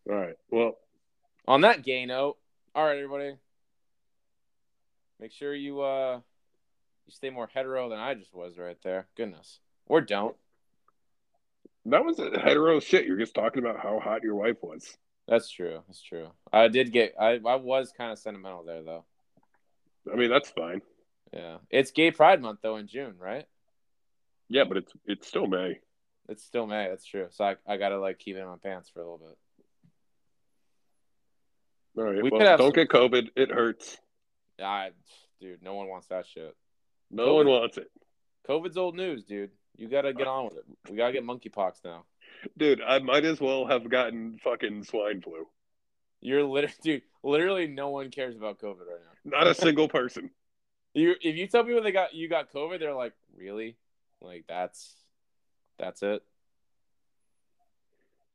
All right. Well, on that gay note, all right, everybody. Make sure you uh you stay more hetero than I just was right there. Goodness. Or don't. That was a hetero shit. You're just talking about how hot your wife was. That's true. That's true. I did get I, I was kind of sentimental there though. I mean that's fine. Yeah. It's gay pride month though in June, right? Yeah, but it's it's still May. It's still May, that's true. So I, I gotta like keep it in my pants for a little bit. All right. We well, don't some... get COVID. It hurts. I, dude, no one wants that shit. No COVID, one wants it. COVID's old news, dude. You gotta get on with it. We gotta get monkeypox now. Dude, I might as well have gotten fucking swine flu. You're literally, dude. Literally, no one cares about COVID right now. Not a single person. You, if you tell people they got you got COVID, they're like, really? Like that's, that's it.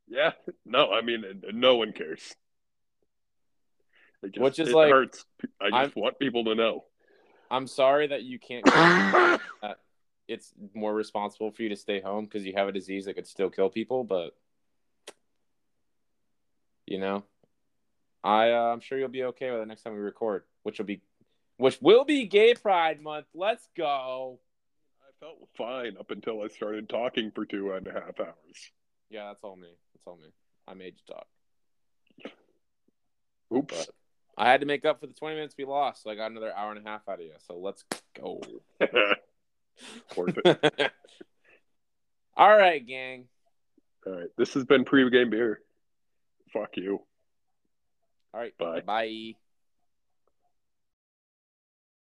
Yeah. No, I mean, no one cares. It just, Which is it like- hurts. I just I'm- want people to know. I'm sorry that you can't. that it's more responsible for you to stay home because you have a disease that could still kill people, but you know, I uh, I'm sure you'll be okay with the next time we record, which will be, which will be Gay Pride Month. Let's go. I felt fine up until I started talking for two and a half hours. Yeah, that's all me. That's all me. I made you talk. Oops. But I had to make up for the 20 minutes we lost, so I got another hour and a half out of you. So let's go. Worth it. All right, gang. All right. This has been pregame beer. Fuck you. All right. Bye. Bye.